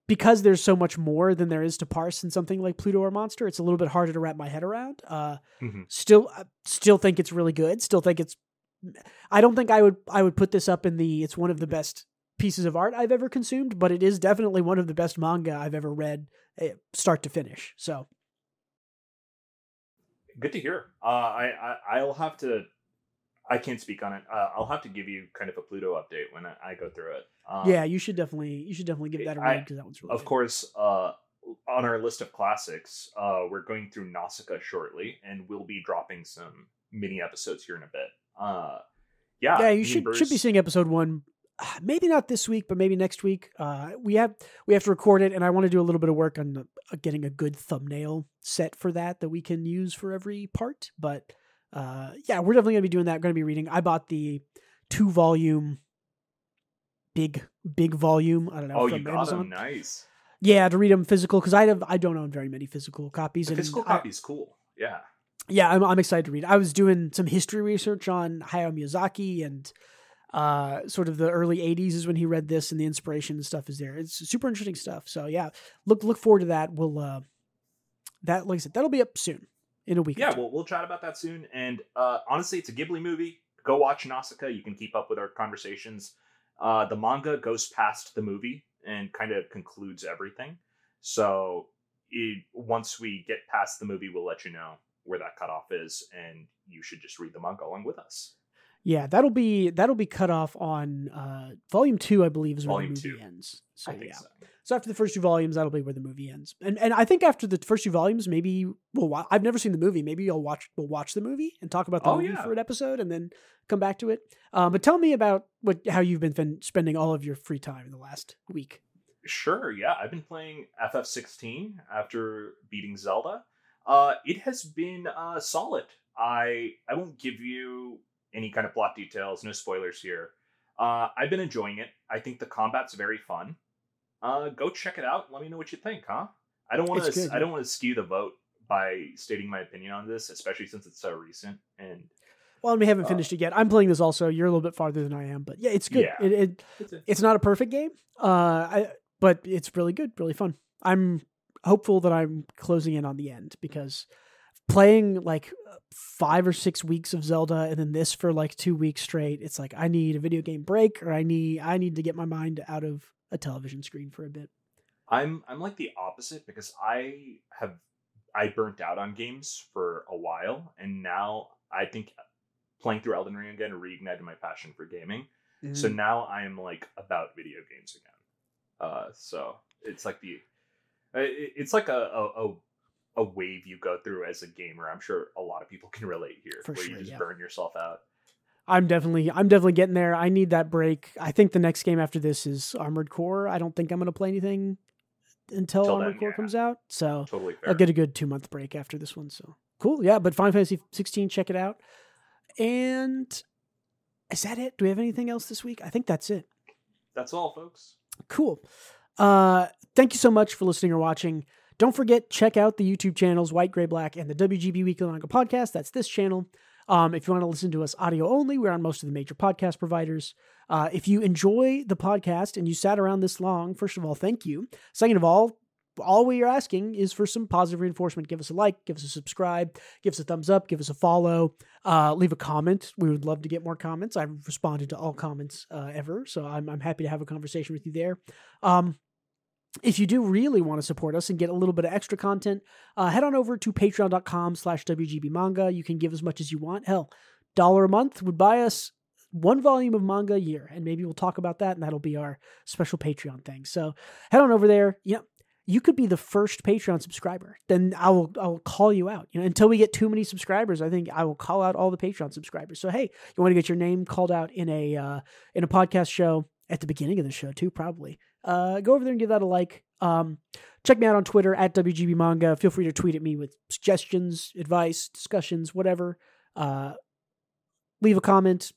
because there's so much more than there is to parse in something like Pluto or Monster, it's a little bit harder to wrap my head around. Uh Mhm. still I still think it's really good. Still think it's I don't think I would I would put this up in the it's one of the best pieces of art I've ever consumed, but it is definitely one of the best manga I've ever read eh, start to finish. So, Good to hear. Uh, I, I I'll have to. I can't speak on it. Uh, I'll have to give you kind of a Pluto update when I, I go through it. Um, yeah, you should definitely you should definitely give that a read because that one's really Of good. course, uh, on our list of classics, uh, we're going through Nausicaa shortly, and we'll be dropping some mini episodes here in a bit. Uh, yeah, yeah, you should should be seeing episode one. uh, Maybe not this week, but maybe next week. Uh, we have we have to record it, and I want to do a little bit of work on the, uh, getting a good thumbnail set for that that we can use for every part. But uh, yeah, we're definitely gonna be doing that. Going to be reading. I bought the two volume, big big volume. I don't know Oh, from you got Amazon. them. Nice. Yeah, to read them physical because I have I don't own very many physical copies. The and physical copy's cool. Yeah. yeah, I'm, I'm excited to read. I was doing some history research on Hayao Miyazaki and uh, sort of the early '80s is when he read this, and the inspiration and stuff is there. It's super interesting stuff. So yeah, look look forward to that. We'll uh, that like I said, that'll be up soon in a week. Yeah, we'll, we'll chat about that soon. And uh, honestly, it's a Ghibli movie. Go watch Nausicaa. You can keep up with our conversations. Uh, the manga goes past the movie and kind of concludes everything. So it, once we get past the movie, we'll let you know where that cutoff is, and you should just read the manga along with us. Yeah, that'll be that'll be cut off on uh, volume two, I believe, is where Volume the movie two. ends. So yeah, so. So after the first two volumes, that'll be where the movie ends. And and I think after the first two volumes, maybe we'll. I've never seen the movie. Maybe I'll watch. We'll watch the movie and talk about the Oh, movie yeah. for an episode, and then come back to it. Um, but tell me about what how you've been fin- spending all of your free time in the last week. Sure, yeah. I've been playing FF16 after beating Zelda. Uh, it has been uh, solid. I I won't give you any kind of plot details, no spoilers here. Uh, I've been enjoying it. I think the combat's very fun. Uh, go check it out. Let me know what you think, huh? I don't want to. I don't want to skew the vote by stating my opinion on this, especially since it's so recent. And Well, and we haven't Uh, finished it yet. I'm playing this also. You're a little bit farther than I am, but yeah, it's good. Yeah. It, it it's a, it's not a perfect game, uh, I, but it's really good, really fun. I'm hopeful that I'm closing in on the end because playing like five or six weeks of Zelda and then this for like two weeks straight, it's like I need a video game break or I need I need to get my mind out of a television screen for a bit. I'm I'm like the opposite because I have I burnt out on games for a while, and now I think playing through Elden Ring again reignited my passion for gaming. Mm. So now I am like about video games again. Uh, so it's like the, it's like a, a a a wave you go through as a gamer. I'm sure a lot of people (laughs) can relate here, For where sure, you just yeah. burn yourself out. I'm definitely I'm definitely getting there. I need that break. I think the next game after this is Armored Core. I don't think I'm going to play anything until Till Armored then, Core yeah. comes out. So Totally. I'll get a good two month break after this one. So cool. Yeah, but Final Fantasy 16, check it out. And is that it? Do we have anything else this week? I think that's it. That's all, folks. Cool. Uh, thank you so much for listening or watching. Don't forget, check out the YouTube channels White, Gray, Black, and the WGB Weekly Manga Podcast. That's this channel. Um, if you want to listen to us audio only, we're on most of the major podcast providers. Uh, if you enjoy the podcast and you sat around this long, first of all, thank you. Second of all, all we are asking is for some positive reinforcement. Give us a like, give us a subscribe, give us a thumbs up, give us a follow, uh, leave a comment. We would love to get more comments. I've responded to all comments uh, ever, so I'm, I'm happy to have a conversation with you there. Um, if you do really want to support us and get a little bit of extra content, uh, head on over to patreon.com slash WGB manga. You can give as much as you want. Hell, dollar a month would buy us one volume of manga a year, and maybe we'll talk about that, and that'll be our special Patreon thing. So head on over there. Yeah, you could be the first Patreon subscriber. Then I will I will call you out. You know, until we get too many subscribers, I think I will call out all the Patreon subscribers. So hey, you want to get your name called out in a uh, in a podcast show at the beginning of the show too, probably. Uh, go over there and give that a like. Um, check me out on Twitter at WGB Manga. Feel free to tweet at me with suggestions, advice, discussions, whatever. Uh, leave a comment.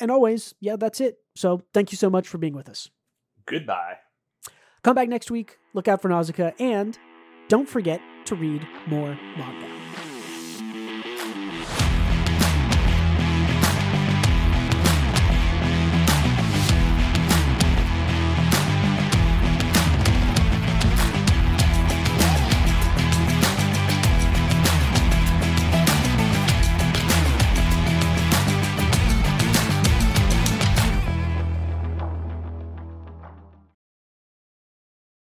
And always, yeah, that's it. So thank you so much for being with us. Goodbye. Come back next week. Look out for Nausicaa. And don't forget to read more manga.